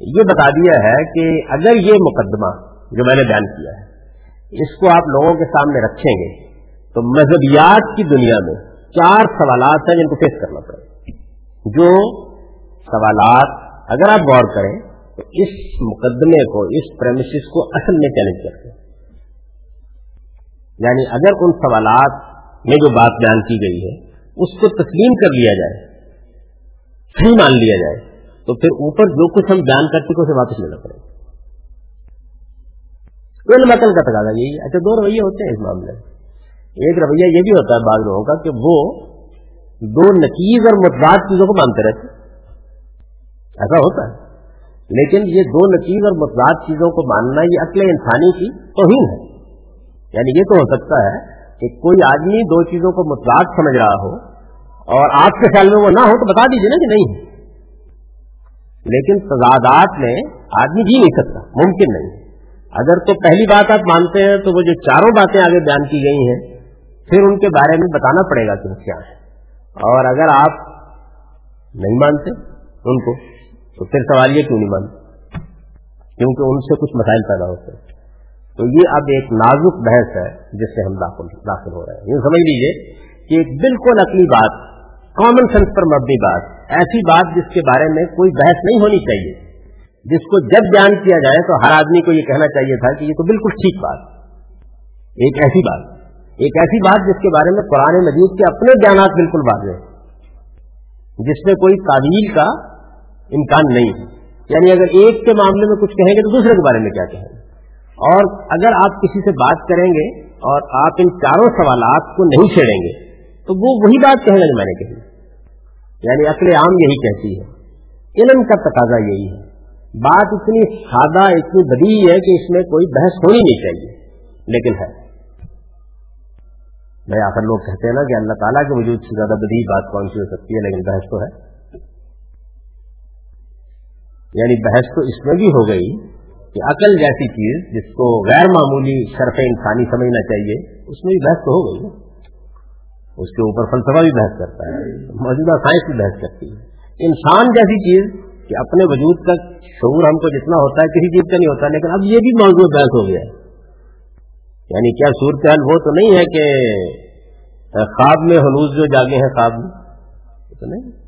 یہ بتا دیا ہے کہ اگر یہ مقدمہ جو میں نے بیان کیا ہے، اس کو آپ لوگوں کے سامنے رکھیں گے تو مذہبیات کی دنیا میں چار سوالات ہیں جن کو فیس کرنا پڑے۔ جو سوالات اگر آپ غور کریں تو اس مقدمے کو، اس پریمسس کو اصل میں چیلنج کرتے ہیں۔ یعنی اگر ان سوالات میں جو بات بیان کی گئی ہے، اس کو تسلیم کر لیا جائے، صحیح مان لیا جائے، تو پھر اوپر جو کچھ ہم بیان کر چکے اسے واپس لینا پڑے گا۔ کا تقاضا یہی اچھا دو رویے ہوتے ہیں اس معاملے میں۔ ایک رویہ یہ بھی ہوتا ہے بعض لوگوں کا کہ وہ دو نتیز اور متضاد چیزوں کو مانتے رہتے ایسا ہوتا ہے۔ لیکن یہ دو نتیز اور متضاد چیزوں کو ماننا یہ عقل انسانی کی توہین ہے۔ یعنی یہ تو ہو سکتا ہے کہ کوئی آدمی دو چیزوں کو مطلق سمجھ رہا ہو اور آپ کے خیال میں وہ نہ ہو تو بتا دیجیے نا کہ نہیں ہے۔ لیکن تضادات میں آدمی جی نہیں سکتا، ممکن نہیں۔ اگر تو پہلی بات آپ مانتے ہیں تو وہ جو چاروں باتیں آگے بیان کی گئی ہیں پھر ان کے بارے میں بتانا پڑے گا کہ وہ کیا ہے اور اگر آپ نہیں مانتے ان کو، تو پھر سوال یہ کیوں نہیں مانتے؟ کیونکہ ان سے کچھ مسائل پیدا ہوتے ہیں۔ تو یہ اب ایک نازک بحث ہے جس سے ہم داخل داخل ہو رہے ہیں۔ یہ سمجھ لیجیے کہ ایک بالکل اپنی بات کامن سینس پر مبنی بات، ایسی بات جس کے بارے میں کوئی بحث نہیں ہونی چاہیے۔ جس کو جب بیان کیا جائے تو ہر آدمی کو یہ کہنا چاہیے تھا کہ یہ تو بالکل ٹھیک بات۔ ایک ایسی بات۔ ایک ایسی بات جس کے بارے میں قرآن مجید کے اپنے بیانات بالکل واضح ہیں، جس میں کوئی تعویل کا امکان نہیں ہے۔ یعنی اگر ایک کے معاملے میں کچھ کہیں گے تو دوسرے کے بارے میں کیا کہیں گے؟ اور اگر آپ کسی سے بات کریں گے اور آپ ان چاروں سوالات کو نہیں چھیڑیں گے، تو وہ وہی بات کہیں گے جو میں نے کہی۔ یعنی عقل عام یہی کہتی ہے۔ علم کا تقاضا یہی ہے۔ بات اتنی سادہ، اتنی بدی ہے کہ اس میں کوئی بحث ہونی نہیں چاہیے۔ لیکن ہے۔ میں آخر لوگ کہتے ہیں نا کہ اللہ تعالیٰ کے وجود سے زیادہ بدی بات کون سی ہو سکتی ہے، لیکن بحث تو ہے۔ یعنی بحث تو اس میں بھی ہو گئی کہ عقل جیسی چیز جس کو غیر معمولی شرف انسانی سمجھنا چاہیے، اس میں بھی بحث تو ہو گئی اس کے اوپر فلسفہ بھی بحث کرتا ہے، موجودہ سائنس بھی بحث کرتی ہے۔ انسان جیسی چیز کہ اپنے وجود کا شعور ہم کو جتنا ہوتا ہے کسی چیز کا نہیں ہوتا، لیکن اب یہ بھی موضوع بحث ہو گیا ہے۔ یعنی کیا صورتحال وہ تو نہیں ہے کہ خواب میں حلوز جو جاگے ہیں خواب میں؟ تو نہیں۔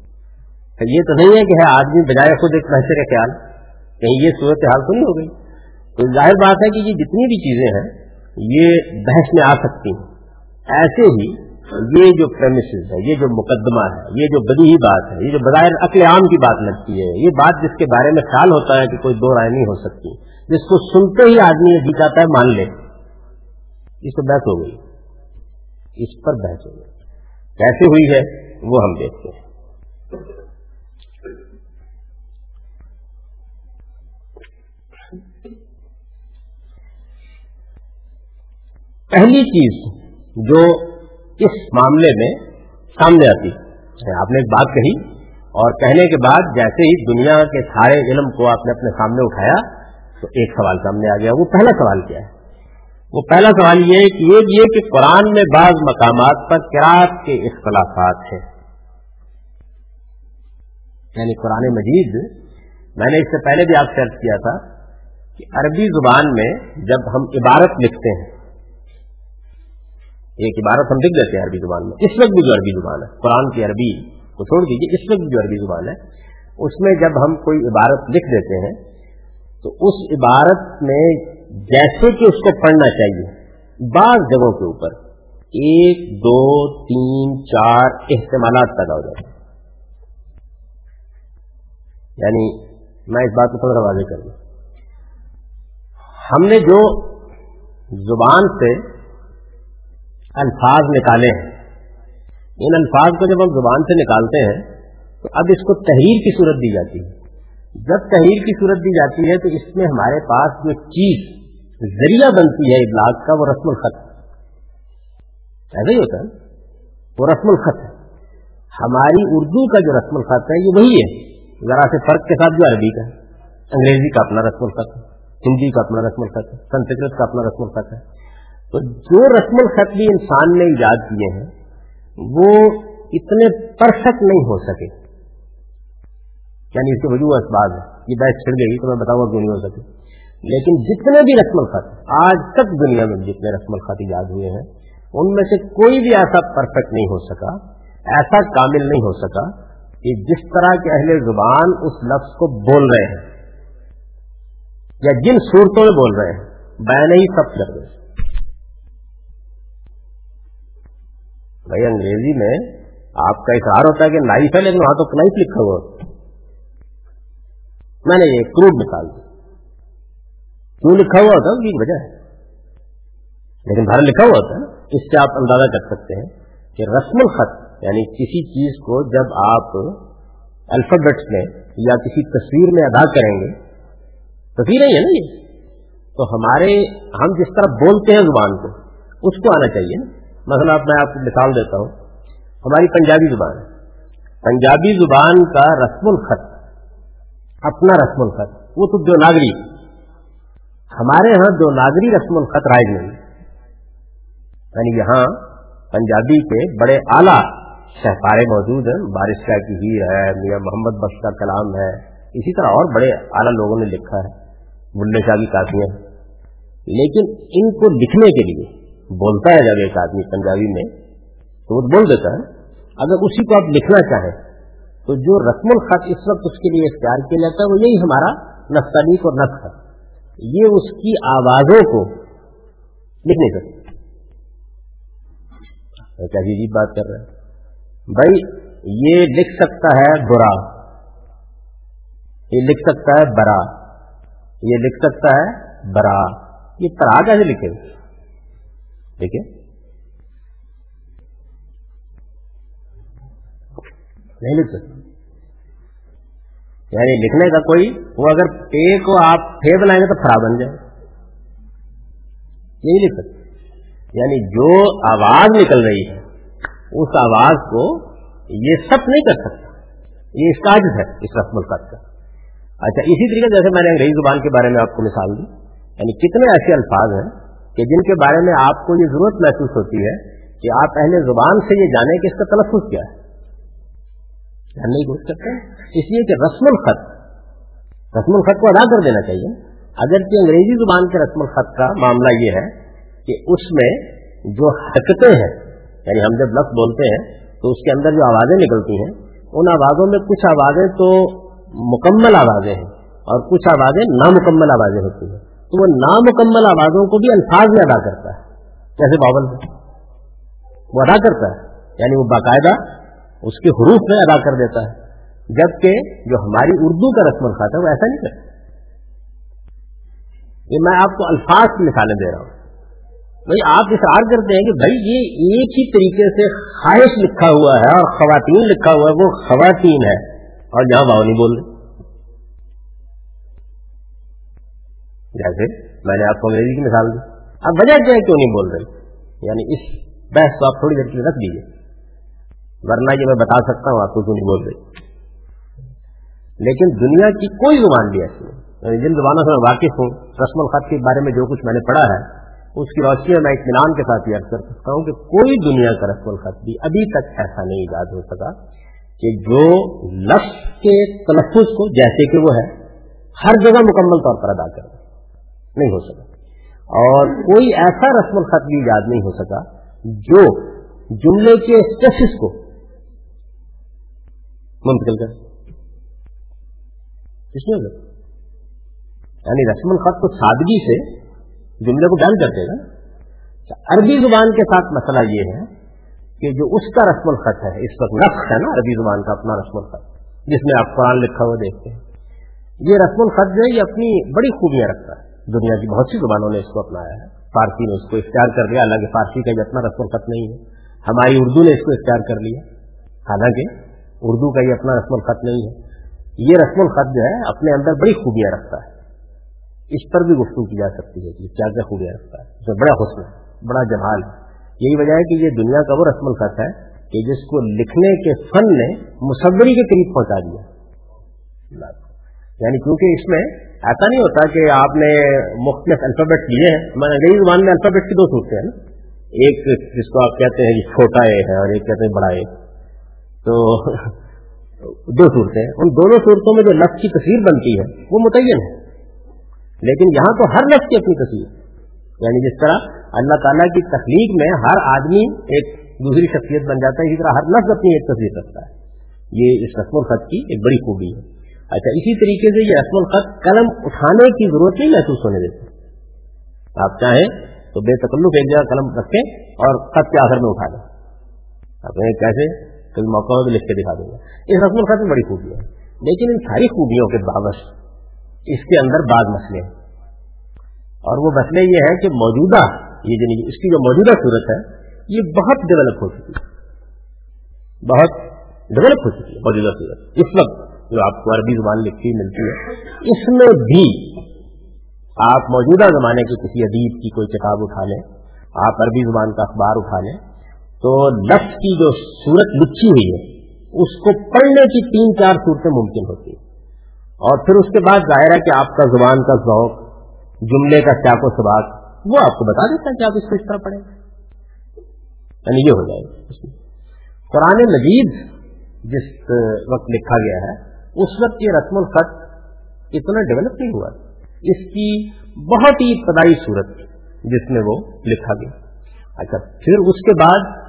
یہ تو نہیں ہے کہ ہے آدمی بجائے خود ایک بحثے کا خیال۔ کہیں یہ صورت حال تو نہیں ہو گئی۔ تو ظاہر بات ہے کہ یہ جتنی بھی چیزیں ہیں، یہ بحث میں آ سکتی ہیں۔ ایسے ہی یہ جو پریمسز ہے، یہ جو مقدمہ ہے، یہ جو بدی ہی بات ہے، یہ جو بظاہر عقل عام کی بات لگتی ہے، یہ بات جس کے بارے میں خیال ہوتا ہے کہ کوئی دو رائے نہیں ہو سکتی۔ جس کو سنتے ہی آدمی یہ جی ہے، مان لے۔ اس پر بحث ہو گئی۔ اس پر بحث ہو گئی۔ کیسے ہوئی ہے وہ ہم دیکھتے ہیں۔ پہلی چیز جو اس معاملے میں سامنے آتی آپ نے ایک بات کہی اور کہنے کے بعد جیسے ہی دنیا کے سارے علم کو آپ نے اپنے سامنے اٹھایا تو ایک سوال سامنے آ گیا۔ وہ پہلا سوال کیا ہے؟ وہ پہلا سوال یہ ہے کہ یہ یہ کہ قرآن میں بعض مقامات پر کراط کے اختلافات ہیں۔ یعنی قرآن مجید، میں نے اس سے پہلے بھی آپ سرچ کیا تھا کہ عربی زبان میں جب ہم عبارت لکھتے ہیں، ایک عبارت ہم لکھ دیتے ہیں عربی زبان میں، اس وقت بھی جو عربی زبان ہے، قرآن کی عربی کو چھوڑ دیجیے اس وقت بھی جو عربی زبان ہے، اس میں جب ہم کوئی عبارت لکھ دیتے ہیں تو اس عبارت میں جیسے کہ اس کو پڑھنا چاہیے۔ بعض جگہوں کے اوپر ایک، دو، تین، چار احتمالات پیدا ہو جاتے یعنی میں اس بات کو تھوڑا واضح کر دوں۔ ہم نے جو زبان سے الفاظ نکالے ہیں، ان الفاظ کو جب ہم زبان سے نکالتے ہیں، تو اب اس کو تحریر کی صورت دی جاتی ہے۔ جب تحریر کی صورت دی جاتی ہے تو اس میں ہمارے پاس جو چیز ذریعہ بنتی ہے ابلاغ کا وہ رسم الخط ایسا ہی ہوتا ہے۔ وہ رسم الخط ہے۔ ہماری اردو کا جو رسم الخط ہے یہ وہی ہے۔ ذرا سے فرق کے ساتھ جو عربی کا ہے۔ انگریزی کا اپنا رسم الخط ہے۔ ہندی کا اپنا رسم الخط ہے۔ سنسکرت کا اپنا رسم الخط ہے۔ تو جو رسم الخط بھی انسان نے ایجاد کیے ہیں، وہ اتنے پرفیکٹ نہیں ہو سکے۔ یعنی اس کے وجوہ اسباب ہے یہ بحث چھڑ گئی، تو میں بتاؤں گا کیوں نہیں ہو سکے لیکن جتنے بھی رسم الخط، آج تک دنیا میں جتنے رسم الخط ایجاد ہوئے ہیں، ان میں سے کوئی بھی ایسا پرفیکٹ نہیں ہو سکا، ایسا کامل نہیں ہو سکا کہ جس طرح کے اہل زبان اس لفظ کو بول رہے ہیں، یا جن صورتوں میں بول رہے ہیں۔ بین ہی سب کر رہے بھائی انگریزی میں آپ کا اقرار ہوتا ہے کہ نائف ہے، لیکن وہاں تو نائف لکھا ہوا میں نے یہ کروڈ نکال دیا کیوں لکھا ہوا ہوتا ہے؟ وجہ ہے۔ لیکن بھارت لکھا ہوا ہوتا ہے۔ اس سے آپ اندازہ کر سکتے ہیں کہ رسم الخط یعنی کسی چیز کو جب آپ الفابیٹس میں یا کسی تصویر میں ادا کریں گے، تصویر ہی ہے نا یہ؟ تو ہمارے، ہم جس طرح بولتے ہیں زبان کو، اس کو آنا چاہیے۔ نا مثلا میں آپ کو مثال دیتا ہوں۔ ہماری پنجابی زبان ہے۔ پنجابی زبان کا رسم الخط اپنا رسم الخط۔ وہ تو جو ناگری ہمارے ہاں جو ناگری رسم الخط رائج نہیں۔ یعنی یہاں پنجابی کے بڑے اعلیٰ شہکارے موجود ہیں۔ بارش کا کی ہیر ہے، میاں محمد بخش کا کلام ہے۔ اسی طرح اور بڑے اعلیٰ لوگوں نے لکھا ہے۔ بلے شاہ کی کافیاں لیکن ان کو لکھنے کے لیے بولتا ہے جب ایک آدمی پنجابی میں تو وہ بول دیتا ہے۔ اگر اسی کو آپ لکھنا چاہیں تو جو رسم الخط اس وقت اس کے لیے اختیار کیا جاتا ہے وہ یہی ہمارا نستعلیق اور نسخ ہے۔ یہ اس کی آوازوں کو لکھ نہیں کیا عجیب بات کر رہے ہیں۔ بھائی، یہ لکھ سکتا ہے برا۔ یہ لکھ سکتا ہے برا۔ یہ لکھ سکتا ہے برا۔ یہ پڑھا کیسے لکھے ٹھیک ہے نہیں لکھ سکتے یعنی لکھنے کا کوئی، وہ اگر پے کو آپ پھے بنائیں گے تو خراب بن جائے۔ یہی لکھ سکتے یعنی جو آواز نکل رہی ہے، اس آواز کو یہ سب نہیں کر سکتا۔ یہ اس کا ہے، اس رسم الخط کا۔ اچھا اسی طریقے جیسے میں نے انگریزی زبان کے بارے میں آپ کو مثال دی یعنی کتنے ایسے الفاظ ہیں کہ جن کے بارے میں آپ کو یہ ضرورت محسوس ہوتی ہے کہ آپ پہلے زبان سے یہ جانیں کہ اس کا تلفظ کیا ہے۔ جاننے کی کوشش کرتے ہیں اس لیے کہ رسم الخط رسم الخط کو ادا کر دینا چاہیے۔ اگر کہ انگریزی زبان کے رسم الخط کا معاملہ یہ ہے کہ اس میں جو حرکتیں ہیں یعنی ہم جب لفظ بولتے ہیں تو اس کے اندر جو آوازیں نکلتی ہیں، ان آوازوں میں کچھ آوازیں تو مکمل آوازیں ہیں اور کچھ آوازیں نامکمل آوازیں ہوتی ہیں۔ تو وہ نامکمل آوازوں کو بھی الفاظ میں ادا کرتا ہے۔ جیسے باول وہ ادا کرتا ہے یعنی وہ باقاعدہ اس کے حروف میں ادا کر دیتا ہے، جبکہ جو ہماری اردو کا رسم الخط ہے، وہ ایسا نہیں کرتا۔ یہ میں آپ کو الفاظ کی مثالیں دے رہا ہوں۔ بھائی، آپ اشار کرتے ہیں کہ بھائی، یہ ایک ہی طریقے سے خواہش لکھا ہوا ہے اور خواتین لکھا ہوا ہے، وہ خواتین ہے اور جہاں باؤ نہیں بول رہے۔ جیسے میں نے آپ کو انگریزی کی مثال دی۔ اب وجہ کیا ہے کیوں نہیں بول رہے؟ یعنی اس بحث کو آپ تھوڑی دیر کی رکھ دیجیے ورنہ یہ میں بتا سکتا ہوں آپ کو کیوں نہیں بول رہے۔ لیکن دنیا کی کوئی زبان بھی ایسی نہیں۔ یعنی جن زبانوں سے میں واقف ہوں، رسم الخط کے بارے میں جو کچھ میں نے پڑھا ہے، اس کی روشنی میں میں اطمینان کے ساتھ یہ کر سکتا ہوں کہ کوئی دنیا کا رسم الخط بھی ابھی تک ایسا نہیں ایجاد ہو سکا کہ جو لفظ کے تلفظ کو، جیسے کہ وہ ہے، ہر جگہ مکمل طور پر ادا کر نہیں ہو سکا۔ اور کوئی ایسا رسم الخط بھی یاد نہیں ہو سکا جو جملے کے اسٹیسس کو منتقل کر کس میں یعنی رسم الخط کو سادگی سے جملے کو بیان کر دے گا عربی زبان کے ساتھ مسئلہ یہ ہے کہ جو اس کا رسم الخط ہے، اس وقت نقص ہے نا عربی زبان کا اپنا رسم الخط، جس میں آپ قرآن لکھا ہوا دیکھتے ہیں۔ یہ رسم الخط جو ہے، یہ اپنی بڑی خوبیاں رکھتا ہے۔ دنیا کی بہت سی زبانوں نے اس کو اپنایا ہے۔ فارسی نے اس کو اختیار کر لیا، حالانکہ فارسی کا یہ اپنا رسم الخط نہیں ہے۔ ہماری اردو نے اس کو اختیار کر لیا۔ حالانکہ اردو کا یہ اپنا رسم الخط نہیں ہے۔ یہ رسم الخط جو ہے، اپنے اندر بڑی خوبیاں رکھتا ہے۔ اس پر بھی گفتگو کی جا سکتی ہے کہ کیا کیا خوبیاں رکھتا ہے۔ اس میں بڑا حسن ہے، بڑا جمال ہے۔ یہی وجہ ہے کہ یہ دنیا کا وہ رسم الخط ہے کہ جس کو لکھنے کے فن نے مصوری کے قریب پہنچا دیا۔ یعنی کیونکہ اس میں ایسا نہیں ہوتا کہ آپ نے مختلف الفابیٹ لیے ہیں۔ ہمارے انگریزی زبان میں الفابیٹ کی دو صورتیں ہیں۔ نا ایک جس کو آپ کہتے ہیں چھوٹا اے ہے اور ایک کہتے ہیں بڑا اے تو دو صورتیں ان دونوں صورتوں میں جو لفظ کی تصویر بنتی ہے، وہ متعین ہے۔ لیکن یہاں تو ہر لفظ کی اپنی تصویر۔ یعنی جس طرح اللہ تعالیٰ کی تخلیق میں ہر آدمی ایک دوسری شخصیت بن جاتا ہے، اسی طرح ہر لفظ اپنی ایک تصویر رکھتا ہے۔ یہ اس رسم الخط کی ایک بڑی خوبی ہے۔ اچھا اسی طریقے سے یہ رسم الخط قلم اٹھانے کی ضرورت نہیں محسوس ہونے دیتے آپ چاہیں تو بے تکلف ایک جگہ قلم رکھیں اور خط کے آخر میں اٹھا دیں آپ کیسے؟ کبھی موقع میں لکھ کے دکھا دیں گا۔ اس رسم الخط میں بڑی خوبی ہے۔ لیکن ان ساری خوبیوں کے باوجود اس کے اندر بعض مسئلے ہیں۔ اور وہ مسئلے یہ ہے کہ موجودہ یہ اس کی جو موجودہ صورت ہے، یہ بہت ڈیولپ ہو چکی ہے۔ بہت ڈیولپ ہو چکی ہے موجودہ صورت۔ اس وقت جو آپ کو عربی زبان لکھی ملتی ہے، اس میں بھی آپ موجودہ زمانے کے کسی ادیب کی کوئی کتاب اٹھا لیں، آپ عربی زبان کا اخبار اٹھا لیں تو لفظ کی جو صورت لکھی ہوئی ہے، اس کو پڑھنے کی تین چار صورتیں ممکن ہوتی ہیں۔ اور پھر اس کے بعد ظاہر ہے کہ آپ کا زبان کا ذوق، جملے کا کیا کو سباق، وہ آپ کو بتا دیتا ہے کہ آپ اس کو اس طرح پڑھیں۔ یعنی یہ ہو جائے گا۔ قرآن مجید جس وقت لکھا گیا ہے، اس وقت یہ رسم الخط اتنا ڈیولپ نہیں ہوا۔ اس کی بہت ہی ابتدائی صورت جس میں وہ لکھا گیا۔ اچھا پھر اس کے بعد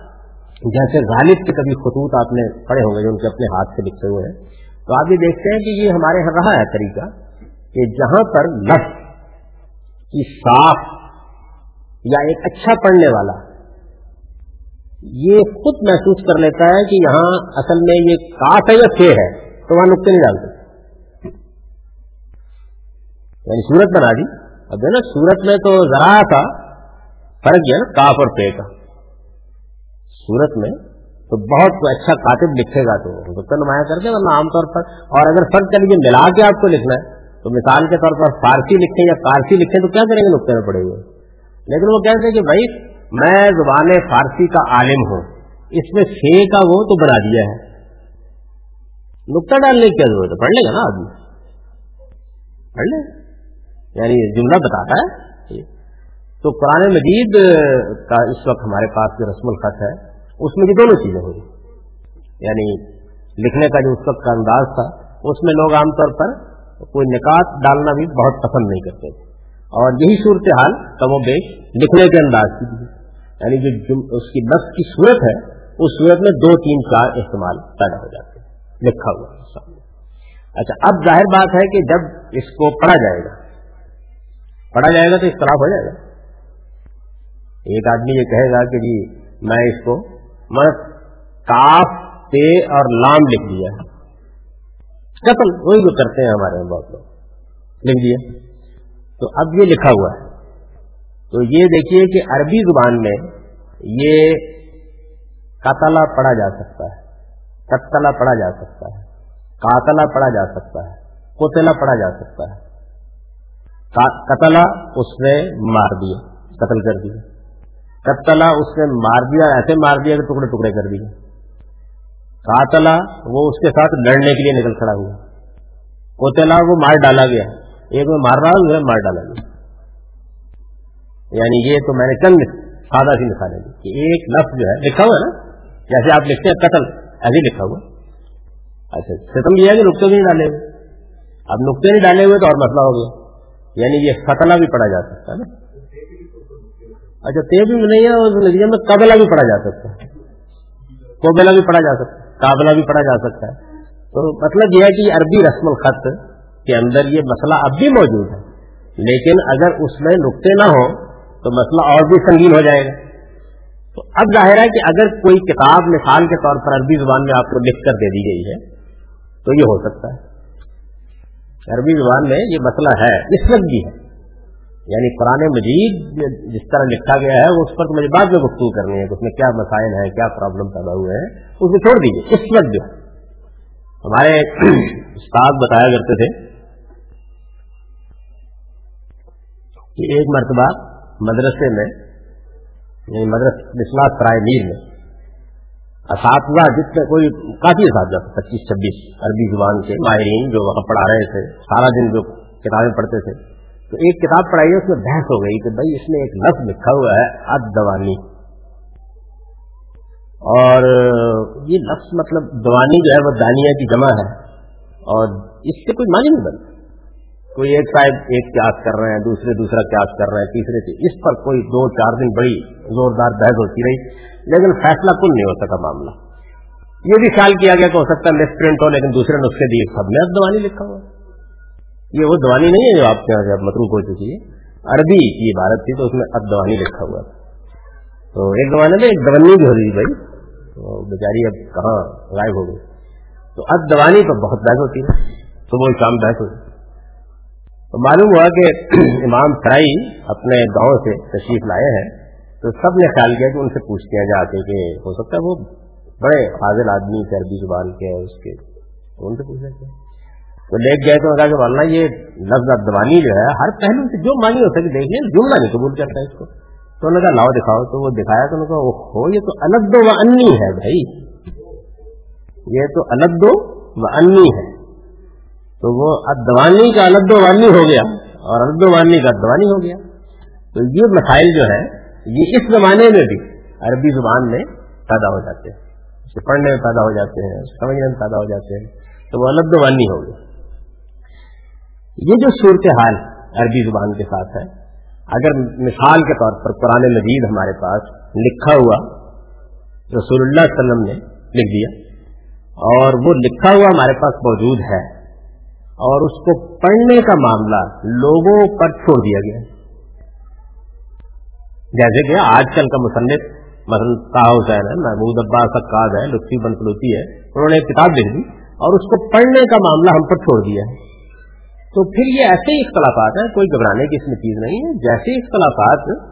جیسے غالب کے کبھی خطوط آپ نے پڑھے ہوں گے جو ان کے اپنے ہاتھ سے لکھے ہوئے ہیں، تو آپ یہ دیکھتے ہیں کہ یہ ہمارے یہاں رہا ہے طریقہ کہ جہاں پر لفظ کی صاف یا ایک اچھا پڑھنے والا یہ خود محسوس کر لیتا ہے کہ یہاں اصل میں یہ کاف ہے یا فے ہے، تو وہاں نقطے نہیں ڈالتے۔ یعنی صورت بنا دی۔ اب نا، سورت میں تو ذرا تھا فرق ہے نا، کاف اور پے کا۔ سورت میں تو بہت اچھا کاتب لکھے گا تو نقطہ نمایاں کر کے ورنہ عام طور پر اور اگر فرق کر لیجیے ملا کے آپ کو لکھنا ہے، تو مثال کے طور پر فارسی لکھیں یا فارسی لکھیں تو کیا کریں گے؟ نقطے میں پڑے ہوئے۔ لیکن وہ کہتے ہیں کہ بھائی، میں زبان فارسی کا عالم ہوں، اس میں سے کا وہ تو بنا دیا ہے۔ نقطہ ڈالنے کی کیا ضرورت ہے؟ پڑھ لے گا نا آدمی۔ پڑھ لے۔ یعنی جملہ بتاتا ہے۔ تو قرآن مجید کا اس وقت ہمارے پاس جو رسم الخط ہے اس میں یہ دونوں چیزیں ہوئی۔ یعنی لکھنے کا جو اس وقت کا انداز تھا، اس میں لوگ عام طور پر کوئی نکات ڈالنا بھی بہت پسند نہیں کرتے تھے۔ اور یہی صورتحال کم و بیش لکھنے کے انداز کی بھی یعنی جو اس کی نفس کی صورت ہے، اس صورت میں دو تین چار استعمال پیدا ہو جاتے ہیں۔ لکھا ہوا اچھا اب ظاہر بات ہے کہ جب اس کو پڑھا جائے گا، پڑھا جائے گا تو اختلاف ہو جائے گا۔ ایک آدمی یہ کہے گا کہ جی میں اس کو مرد کاف، تے اور لام لکھ دیا قتل وہی جو کرتے ہیں ہمارے یہاں بہت لوگ۔ لکھ دیا۔ تو اب یہ لکھا ہوا ہے۔ تو یہ دیکھیے کہ عربی زبان میں یہ قتلا پڑھا جا سکتا ہے۔ قتلا پڑھا جا سکتا ہے۔ کاتلا پڑھا جا سکتا ہے۔ کوتلا پڑھا جا سکتا ہے۔ قتلا اس نے مار دیا، قتل کر دیا۔ کتلا اس نے مار دیا، ایسے مار دیا کہ ٹکڑے ٹکڑے کر دیے۔ کاتلا وہ اس کے ساتھ لڑنے کے لیے نکل کھڑا ہوا۔ کوتلا وہ مار ڈالا گیا۔ ایک میں مار رہا ہوں مار ڈالا گیا۔ یعنی یہ تو میں نے چند سادہ سی مثالیں دی کہ ایک لفظ جو ہے، لکھا ہوا ہے نا؟ جیسے آپ لکھتے ہیں قتل، ایسے لکھا ہوا۔ اچھا ختم یہ ہے کہ نقطے بھی نہیں ڈالے ہوئے۔ اب نقطے نہیں ڈالے ہوئے تو اور مسئلہ ہو گیا۔ یعنی یہ فتلا بھی پڑھا جا سکتا ہے نا۔ اچھا تیب بھی نہیں ہے، اس نتیجے میں قبلہ بھی پڑھا جا سکتا ہے۔ کوبلا بھی پڑھا جا سکتا ہے۔ قابلہ بھی پڑھا جا سکتا ہے۔ تو مطلب یہ ہے کہ عربی رسم الخط کے اندر یہ مسئلہ اب بھی موجود ہے۔ لیکن اگر اس میں نقطے نہ ہو تو مسئلہ اور بھی سنگین ہو جائے گا۔ تو اب ظاہر ہے کہ اگر کوئی کتاب مثال کے طور پر عربی زبان میں آپ کو لکھ کر دے دی گئی ہے، تو یہ ہو سکتا ہے۔ عربی زبان میں یہ مسئلہ ہے اس وقت بھی ہے۔ یعنی قرآن مجید جس طرح لکھا گیا ہے اس پر مجھے بعد میں گفتگو کرنی ہے کہ اس میں کیا مسائل ہیں، کیا پرابلم پیدا ہوئے ہیں، اس کو چھوڑ دیجیے اس وقت جو۔ ہمارے استاد بتایا کرتے تھے کہ ایک مرتبہ مدرسے میں یعنی مدرسہ سرائے میر میں، اساتذہ جس میں کوئی کافی اساتذہ تھا پچیس چھبیس عربی زبان کے ماہرین جو وہاں پڑھا رہے تھے، سارا دن جو کتابیں پڑھتے تھے تو ایک کتاب پڑھائی ہے، اس میں بحث ہو گئی کہ بھائی اس میں ایک لفظ لکھا ہوا ہے اد دوانی۔ اور یہ لفظ مطلب دوانی جو ہے وہ دانیہ کی جمع ہے۔ اور اس سے کوئی معنی نہیں بنتا۔ کوئی ایک صاحب ایک کیاس کر رہے ہیں، دوسرے دوسرا کیاس کر رہے ہیں، تیسرے سے اس پر کوئی دو چار دن بڑی زوردار بحث ہوتی رہی، لیکن فیصلہ کل نہیں ہو سکا معاملہ۔ یہ بھی خیال کیا گیا کہ ہو سکتا ہے لیفٹ پرنٹ ہو، لیکن دوسرے نسخے دیے۔ سب میں اب دوانی لکھا ہوا۔ یہ وہ دوانی نہیں ہے جو آپ کے یہاں سے متروک ہو چکی ہے۔ عربی کی عبارت تھی تو اس میں اب دوانی لکھا ہوا تھا۔ تو ایک زمانے میں ایک دونی بھی ہو رہی تھی بھائی۔ تو بیچاری اب کہاں غائب ہو گئی۔ تو اب دوانی تو بہت بحث ہوتی ہے۔ صبح شام بحث ہوتی تو معلوم ہوا کہ امام سرائی اپنے گاؤں سے تشریف لائے ہیں۔ تو سب نے خیال کیا کہ ان سے پوچھتے ہیں جا کے کہ ہو سکتا ہے وہ بڑے حاضر آدمی عربی زبان کے اس کے۔ تو ان سے پوچھنا کیا۔ تو لے گئے تو کہا کہ ورنہ یہ لفظ ادوانی جو ہے، ہر پہلو سے جو مانی ہو سکے دیکھ لیں جملہ نہیں قبول کرتا ہے اس کو۔ تو انہوں نے کہا، لاؤ دکھاؤ۔ تو وہ دکھایا تو انہوں نے کہا ہو یہ تو الگ دو و انی ہے بھائی۔ یہ تو الگ دو و انی ہے۔ تو وہ ادوانی کا الگ دو وانی ہو گیا اور الگ دو وانی کا ادوانی ہو گیا۔ تو یہ مسائل جو ہے یہ اس زمانے میں بھی عربی زبان میں پیدا ہو جاتے ہیں۔ اسے پڑھنے میں پیدا ہو جاتے ہیں سمجھنے میں پیدا ہو جاتے ہیں۔ تو وہ الگ دو وانی ہو گیا یہ جو صورتحال عربی زبان کے ساتھ ہے، اگر مثال کے طور پر قرآن مجید ہمارے پاس لکھا ہوا، رسول اللہ علیہ وسلم نے لکھ دیا، اور وہ لکھا ہوا ہمارے پاس موجود ہے، اور اس کو پڑھنے کا معاملہ لوگوں پر چھوڑ دیا گیا۔ جیسے کہ آج کل کا مصنف، مثلا طاہ حسین ہے، محمود عباس عقاد ہے، لطفی بنسلوتی ہے، انہوں نے ایک کتاب لکھ دی، اور اس کو پڑھنے کا معاملہ ہم پر چھوڑ دیا ہے۔ تو پھر یہ ایسے ہی اختلافات ہیں، کوئی گھبرانے کی اس میں چیز نہیں ہے، جیسے اختلافات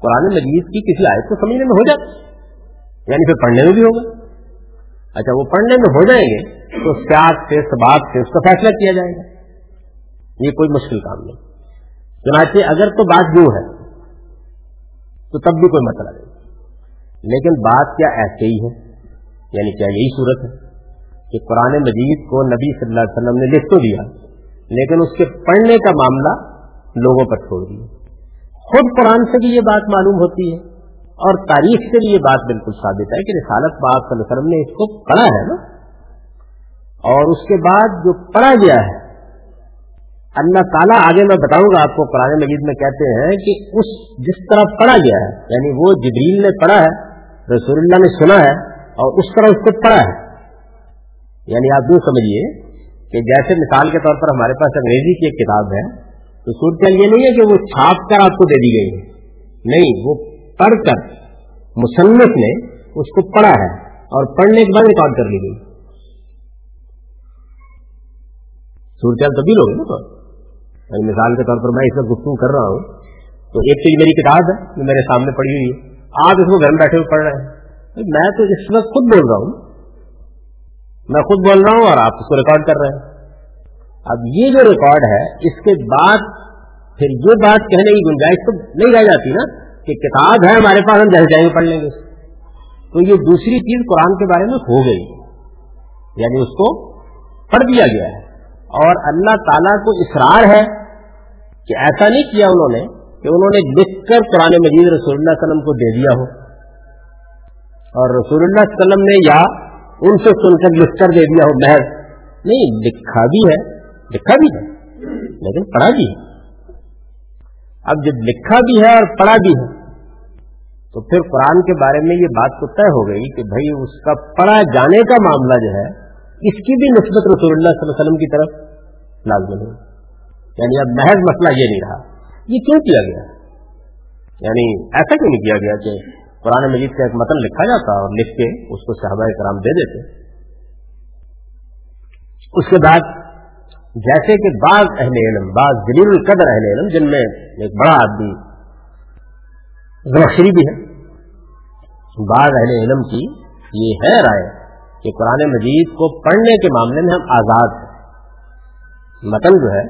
قرآن مجید کی کسی آیت کو سمجھنے میں ہو جاتے یعنی پھر پڑھنے میں بھی ہوگا۔ اچھا وہ پڑھنے میں ہو جائیں گے تو سیاق سے سباب سے اس کا فیصلہ کیا جائے گا۔ یہ کوئی مشکل کام نہیں۔ چنانچہ اگر تو بات یوں ہے، تو تب بھی کوئی مسئلہ نہیں۔ لیکن بات کیا ایسے ہی ہے یعنی کیا یہی صورت ہے کہ قرآن مجید کو نبی صلی اللہ علیہ وسلم نے لکھ تو دیا۔ لیکن اس کے پڑھنے کا معاملہ لوگوں پر چھوڑ دیا۔ خود قرآن سے بھی یہ بات معلوم ہوتی ہے اور تاریخ سے بھی یہ بات بالکل ثابت ہے کہ رسالت باب صلی اللہ علیہ وسلم نے اس کو پڑھا ہے نا۔ اور اس کے بعد جو پڑھا گیا ہے، اللہ تعالیٰ آگے میں بتاؤں گا آپ کو، قرآن مجید میں کہتے ہیں کہ اس جس طرح پڑھا گیا ہے یعنی وہ جبریل نے پڑھا ہے، رسول اللہ نے سنا ہے اور اس طرح اس کو پڑھا ہے۔ یعنی آپ یوں سمجھیے کہ جیسے مثال کے طور پر ہمارے پاس انگریزی کی ایک کتاب ہے، تو صورت یہ نہیں ہے کہ وہ چھاپ کر آپ کو دے دی گئی ہے۔ نہیں، وہ پڑھ کر مصنف نے اس کو پڑھا ہے اور پڑھنے کے بعد ریکارڈ کر لی گئی۔ صورت تبدیل ہوگی نا تو۔ مثال کے طور پر میں اس میں گفتگو کر رہا ہوں۔ تو ایک چیز میری کتاب ہے جو میرے سامنے پڑھی ہوئی ہے۔ آپ اس کو گھر میں بیٹھے ہوئے پڑھ رہے ہیں میں تو اس وقت خود بول رہا ہوں۔ میں خود بول رہا ہوں اور آپ اس کو ریکارڈ کر رہے ہیں۔ اب یہ جو ریکارڈ ہے، اس کے بعد پھر یہ بات کہنے کی گنجائش تو نہیں رہ جاتی نا کہ کتاب ہے ہمارے پاس، ہم جیسے جائیں پڑھ لیں گے۔ تو یہ دوسری چیز قرآن کے بارے میں ہو گئی۔ یعنی اس کو پڑھ دیا گیا ہے۔ اور اللہ تعالیٰ کو اصرار ہے کہ ایسا نہیں کیا انہوں نے کہ انہوں نے لکھ کر قرآن مجید رسول اللہ علیہ وسلم کو دے دیا ہو۔ اور رسول اللہ علیہ وسلم نے یا ان سے سن کر لکھ کر دے دیا ہو محض نہیں، لکھا بھی ہے، لکھا بھی ہے، لیکن پڑھا بھی ہے۔ اب جب لکھا بھی ہے اور پڑھا بھی ہے، تو پھر قرآن کے بارے میں یہ بات تو طے ہو گئی کہ بھائی اس کا پڑھا جانے کا معاملہ جو ہے، اس کی بھی نسبت رسول اللہ صلی اللہ علیہ وسلم کی طرف لازم ہے۔ یعنی اب محض مسئلہ یہ نہیں رہا۔ یہ کیوں کیا گیا؟ یعنی ایسا کیوں نہیں کیا گیا کہ قرآن مجید کا ایک متن لکھا جاتا اور لکھ کے اس کو صحابہ کرام دے دیتے۔ اس کے بعد جیسے کہ بعض اہل علم، بعض دلیل القدر اہل علم، جن میں ایک بڑا آدمی زمخشری بھی ہے، بعض اہل علم کی یہ ہے رائے کہ قرآن مجید کو پڑھنے کے معاملے میں ہم آزاد ہیں۔ متن جو ہے،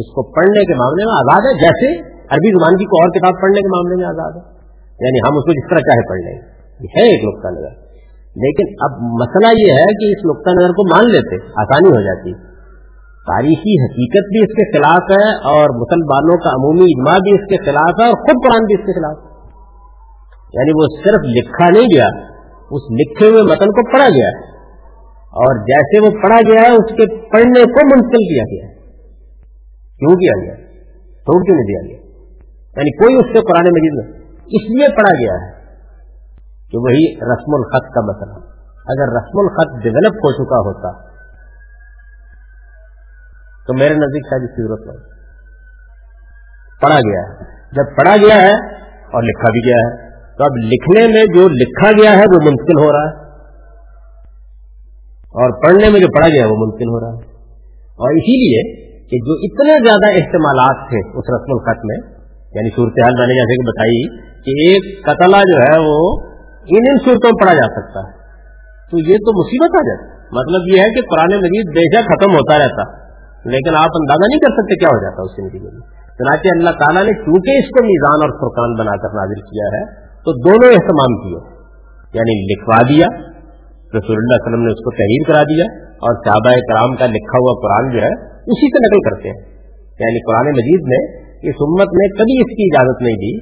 اس کو پڑھنے کے معاملے میں آزاد ہے، جیسے عربی زبان کی کوئی اور کتاب پڑھنے کے معاملے میں آزاد ہے۔ یعنی ہم اس کو جس طرح چاہے پڑھ لیں۔ یہ ہے ایک نقطہ نظر۔ لیکن اب مسئلہ یہ ہے کہ اس نقطہ نظر کو مان لیتے، آسانی ہو جاتی۔ تاریخی حقیقت بھی اس کے خلاف ہے اور مسلمانوں کا عمومی اجماع بھی اس کے خلاف ہے اور خود قرآن بھی اس کے خلاف۔ ہے یعنی وہ صرف لکھا نہیں گیا، اس لکھے ہوئے متن کو پڑھا گیا۔ اور جیسے وہ پڑھا گیا ہے اس کے پڑھنے کو منتقل کیا گیا۔ کیوں کیا گیا؟ توڑ کیوں نہیں دیا گیا۔ یعنی کوئی اس سے قرآن مجید نہیں۔ اس لیے پڑھا گیا ہے کہ وہی رسم الخط کا مطلب مسئلہ اگر رسم الخط ڈیولپ ہو چکا ہوتا تو میرے نزدیک شاید اس کی ضرورت نہیں۔ پڑھا گیا ہے۔ جب پڑھا گیا ہے اور لکھا بھی گیا ہے، تو اب لکھنے میں جو لکھا گیا ہے وہ ممکن ہو رہا ہے۔ اور پڑھنے میں جو پڑھا گیا ہے وہ ممکن ہو رہا ہے۔ اور اسی لیے کہ جو اتنے زیادہ استعمالات تھے اس رسم الخط میں یعنی صورتحال میں نے جیسے کہ بتائی کہ ایک قتلہ جو ہے وہ ان ان صورتوں میں پڑھا جا سکتا ہے۔ تو یہ تو مصیبت آ جاتی مطلب یہ ہے کہ قرآن مجید بے شک ختم ہوتا رہتا، لیکن آپ اندازہ نہیں کر سکتے کیا ہو جاتا اس زندگی میں۔ چنانچہ اللہ تعالیٰ نے چونکہ اس کو میزان اور فرقان بنا کر نازل کیا ہے، تو دونوں اہتمام کیے۔ یعنی لکھوا دیا، رسول اللہ علیہ وسلم نے اس کو تحریر کرا دیا اور صحابہ کرام کا لکھا ہوا قرآن جو ہے اسی سے نقل کرتے ہیں۔ یعنی قرآن مجید میں اس امت نے کبھی اس کی اجازت نہیں دی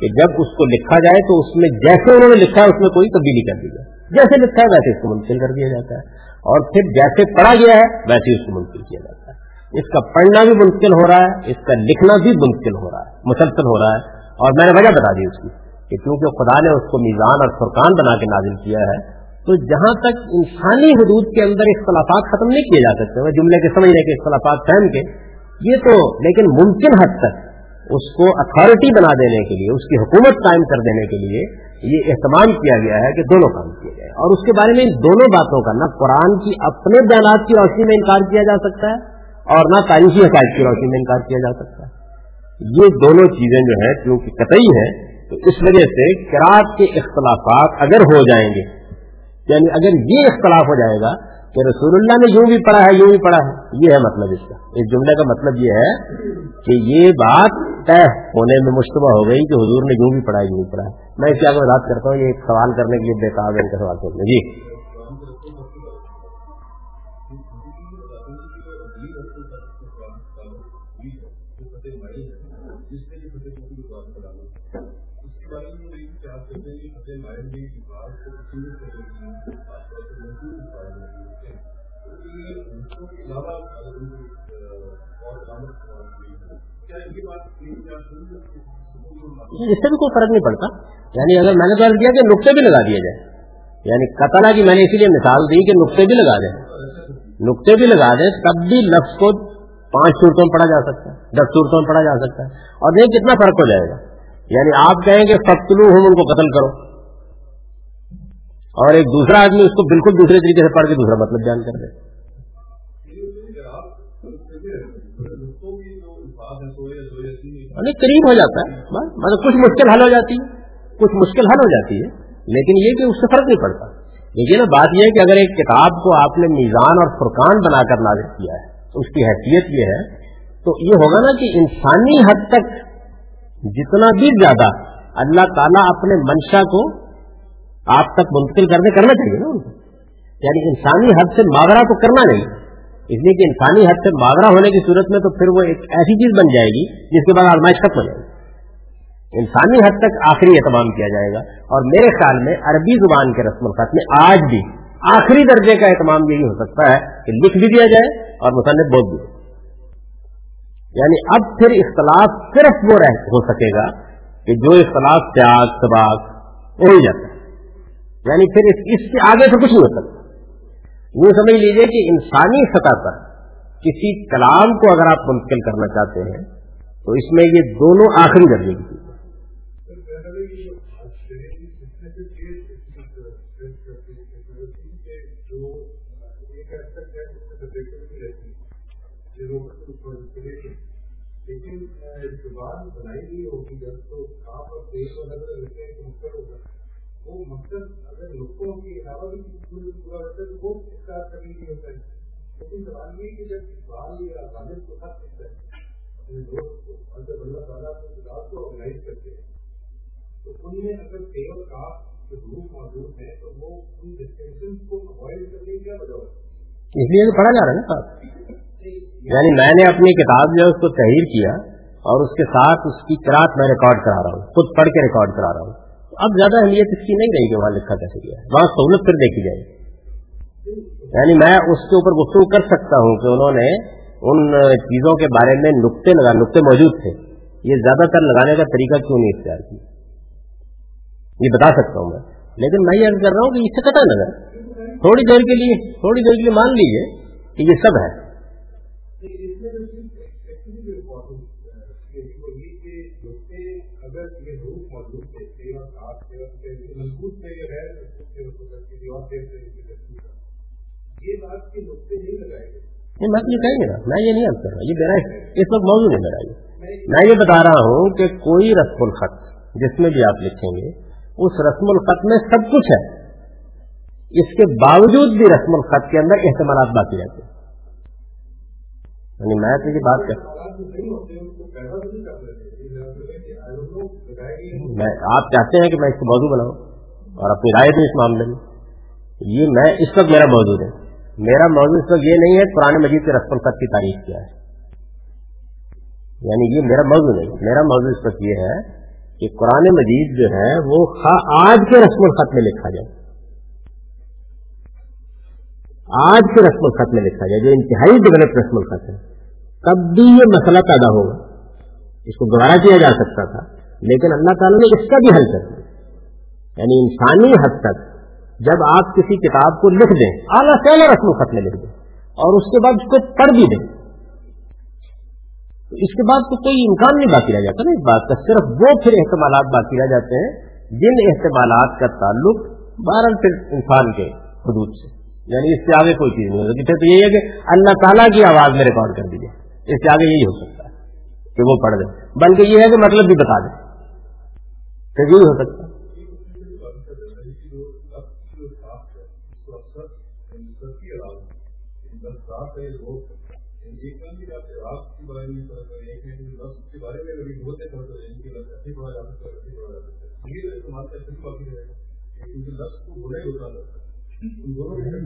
کہ جب اس کو لکھا جائے تو اس میں جیسے انہوں نے لکھا ہے اس میں کوئی تبدیلی کر دی جائے۔ جیسے لکھا ہے ویسے اس کو منتقل کر دیا جاتا ہے۔ اور پھر جیسے پڑھا گیا ہے، ویسے اس کو منتقل کیا جاتا ہے۔ اس کا پڑھنا بھی منتقل ہو رہا ہے، اس کا لکھنا بھی منتقل ہو رہا ہے، مسلسل ہو رہا ہے۔ اور میں نے وجہ بتا دی اس کی کہ کیونکہ خدا نے اس کو میزان اور فرقان بنا کے نازل کیا ہے، تو جہاں تک انسانی حدود کے اندر اختلافات ختم نہیں کیے جا سکتے جملے کے سمجھنے کے، اختلافات فہم کے، یہ تو لیکن ممکن حد تک اس کو اتھارٹی بنا دینے کے لیے، اس کی حکومت قائم کر دینے کے لیے یہ اہتمام کیا گیا ہے کہ دونوں کام کیے گئے۔ اور اس کے بارے میں ان دونوں باتوں کا نہ قرآن کی اپنے بیانات کی روشنی میں انکار کیا جا سکتا ہے اور نہ تاریخی حقائق کی روشنی میں انکار کیا جا سکتا ہے۔ یہ دونوں چیزیں جو ہیں کیونکہ قطعی ہیں، تو اس وجہ سے کراط کے اختلافات اگر ہو جائیں گے یعنی اگر یہ اختلاف ہو جائے گا کہ رسول اللہ نے یوں بھی پڑھا ہے، یوں بھی پڑھا ہے۔ یہ ہے مطلب اس کا۔ اس جملے کا مطلب یہ ہے کہ یہ بات طے ہونے میں مشتبہ ہو گئی کہ حضور نے یوں بھی پڑھا ہے، یوں بھی پڑھا ہے۔ میں اس کی آگے بات کرتا ہوں، یہ ایک سوال کرنے کے لیے بےکار ان کا سوال کرنے جی۔ اس سے بھی کوئی فرق نہیں پڑتا۔ یعنی اگر میں نے تو دیا کہ نقطے بھی لگا دیے جائے یعنی قتل کی میں نے اسی لیے مثال دی کہ نقطے بھی لگا دیں۔ نقطے بھی لگا دیں تب بھی لفظ کو پانچ صورتوں میں پڑھا جا سکتا ہے، دس صورتوں میں پڑھا جا سکتا ہے۔ اور نہیں کتنا فرق ہو جائے گا۔ یعنی آپ کہیں کہ فتلو ہوں ان کو قتل کرو۔ اور ایک دوسرا آدمی اس کو بالکل دوسرے طریقے سے پڑھ کے دوسرا مطلب جان کر دے۔ قریب ہو جاتا ہے مطلب کچھ مشکل حل ہو جاتی ہے۔ کچھ مشکل حل ہو جاتی ہے، لیکن یہ کہ اس سے فرق نہیں پڑتا۔ لیکن بات یہ ہے کہ اگر ایک کتاب کو آپ نے میزان اور فرقان بنا کر نازک کیا ہے، تو اس کی حیثیت یہ ہے، تو یہ ہوگا نا کہ انسانی حد تک جتنا بھی زیادہ اللہ تعالیٰ اپنے منشا کو آپ تک منتقل کرنے، کرنا چاہیے نا ان کو۔ یعنی انسانی حد سے ماورا تو کرنا نہیں۔ اس لیے کہ انسانی حد سے ماورا ہونے کی صورت میں تو پھر وہ ایک ایسی چیز بن جائے گی جس کے بعد آزمائش ختم ہو جائے گی۔ انسانی حد تک آخری اہتمام کیا جائے گا۔ اور میرے خیال میں عربی زبان کے رسم الخط میں آج بھی آخری درجے کا اہتمام یہی ہو سکتا ہے کہ لکھ بھی دیا جائے اور مصنف بول بھی۔ یعنی اب پھر اختلاف صرف وہ رہ ہو سکے گا کہ جو اختلاف تیاگ سباق ہو ہی جاتا ہے۔ یعنی پھر اس سے آگے سے کچھ نہیں ہو سکتا۔ یہ سمجھ لیجیے کہ انسانی سطح پر کسی کلام کو اگر آپ منتقل کرنا چاہتے ہیں، تو اس میں یہ دونوں آخری درجے کی تو کار کرنے کے ہوتا ہے۔ لیکن سوال یہ کہ جب سوال غالب کو خط کرتا ہے اپنے دوست کو اور جب اللہ تعالیٰ کتاب کو آرگنائز کرتے ہیں تو ان میں اگر کاف جو گروپ موجود ہیں تو وہ ان ڈسٹینشن کو اوائڈ کرنے کیا وجہ ہوتی اس لیے پڑھا جا رہا ہے نا صاحب۔ یعنی میں نے اپنی کتاب جو ہے اس کو تحریر کیا اور اس کے ساتھ اس کی کراط میں ریکارڈ کرا رہا ہوں خود پڑھ کے ریکارڈ کرا رہا ہوں۔ اب زیادہ اہمیت اس کی نہیں رہی کہ وہاں لکھا کیسے گیا وہاں سہولت پھر دیکھی جائے۔ یعنی میں اس کے اوپر گفتگو کر سکتا ہوں کہ انہوں نے ان چیزوں کے بارے میں نقطے لگا نقطے موجود تھے۔ یہ زیادہ تر لگانے کا طریقہ کیوں نہیں اختیار کیا؟ یہ بتا سکتا ہوں میں۔ لیکن میں یہ کر رہا ہوں کہ اس سے قطع نظر تھوڑی دیر کے لیے تھوڑی دیر کے لیے مان لیجیے کہ یہ سب ہے۔ نہیں، میں یہ کہیں گے نا؟ میں یہ نہیں کر رہا، یہ میرا اس وقت موضوع نہیں میرا، یہ۔ میں یہ بتا رہا ہوں کہ کوئی رسم الخط جس میں بھی آپ لکھیں گے، اس رسم الخط میں سب کچھ ہے۔ اس کے باوجود بھی رسم الخط کے اندر احتمالات باقی رہتے ہیں۔ یعنی میں تو یہ بات کر میں، آپ چاہتے ہیں کہ میں اس کو موضوع بناؤں اور اپنی رائے دوں اس معاملے میں۔ یہ میں، اس وقت میرا موجود ہے میرا موضوع اس وقت یہ نہیں ہے قرآن مجید کے رسم الخط کی تاریخ کیا ہے۔ یعنی یہ میرا موضوع نہیں، میرا موضوع اس وقت یہ ہے کہ قرآن مجید جو ہے وہ آج کے رسم الخط میں لکھا جائے۔ آج کے رسم الخط میں لکھا جائے، جو انتہائی ڈیولپ رسم الخط ہے۔ تب بھی یہ مسئلہ پیدا ہوگا۔ اس کو گوارا کیا جا سکتا تھا، لیکن اللہ تعالیٰ نے اس کا بھی حل کر دیا۔ یعنی انسانی حد تک جب آپ کسی کتاب کو لکھ دیں، اعلیٰ سے اعلیٰ رسم الخط میں لکھ دیں، اور اس کے بعد اس کو پڑھ بھی دیں۔ تو اس کے بعد تو کوئی امکان نہیں باقی رہ جاتا نا اس بات کا، صرف وہ پھر احتمالات باقی رہ جاتے ہیں جن احتمالات کا تعلق بارہ پھر انسان کے حدود سے۔ یعنی اس سے آگے کوئی چیز نہیں ہو سکتی۔ تو یہی ہے کہ اللہ تعالیٰ کی آواز میں ریکارڈ کر دیجیے اس سے آگے یہی ہو سکتا ہے کہ وہ پڑھ دیں۔ بلکہ یہ ہے کہ مطلب بھی بتا دیں تو یہی ہو سکتا ہے۔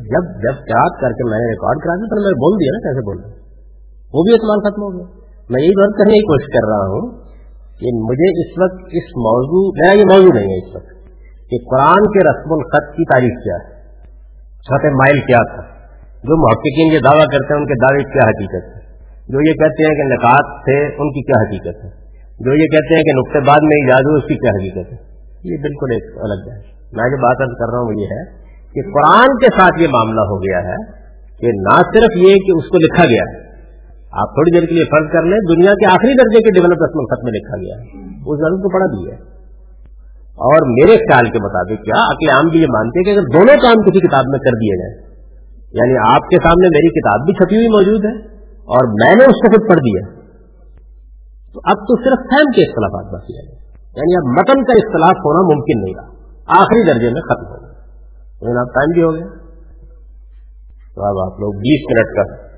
جب جب یاد کر کے میں نے ریکارڈ کرا دیا تو میں بول دیا نا کیسے بول وہ بھی استعمال ختم ہو گیا میں یہی بات کرنے کی کوشش کر رہا ہوں کہ مجھے اس وقت اس موضوع میرا یہ موضوع نہیں ہے اس وقت کہ قرآن کے رسم الخط کی تاریخ کیا ہے چھت مائل کیا تھا جو محققین یہ دعویٰ کرتے ہیں، ان کے دعوے کیا حقیقت ہے؟ جو یہ کہتے ہیں کہ نکات تھے، ان کی کیا حقیقت ہے؟ جو یہ کہتے ہیں کہ نقطے بعد میں ایجاد ہو اس کی کیا حقیقت ہے؟ یہ بالکل ایک الگ ہے۔ میں جو بات کر رہا ہوں، وہ یہ ہے کہ قرآن کے ساتھ یہ معاملہ ہو گیا ہے کہ نہ صرف یہ کہ اس کو لکھا گیا ہے۔ آپ تھوڑی دیر کے لیے فرض کر لیں، دنیا کے آخری درجے کے ڈیولپ رسم الخط میں لکھا گیا ہے۔ اس ضرور کو پڑھا بھی ہے۔ اور میرے خیال کے مطابق کیا، عقل عام بھی یہ مانتے ہیں کہ اگر دونوں کام کسی کتاب میں کر دیے جائیں یعنی آپ کے سامنے میری کتاب بھی چھپی ہوئی موجود ہے اور میں نے اس کو خود پڑھ دیا تو اب تو صرف فہم کے اختلافات باقی رہے یعنی اب متن کا اختلاف ہونا ممکن نہیں رہا۔ آخری درجے میں ختم ہو گیا۔ لیکن اب ٹائم بھی ہو گیا۔ تو اب آپ لوگ بیس منٹ کا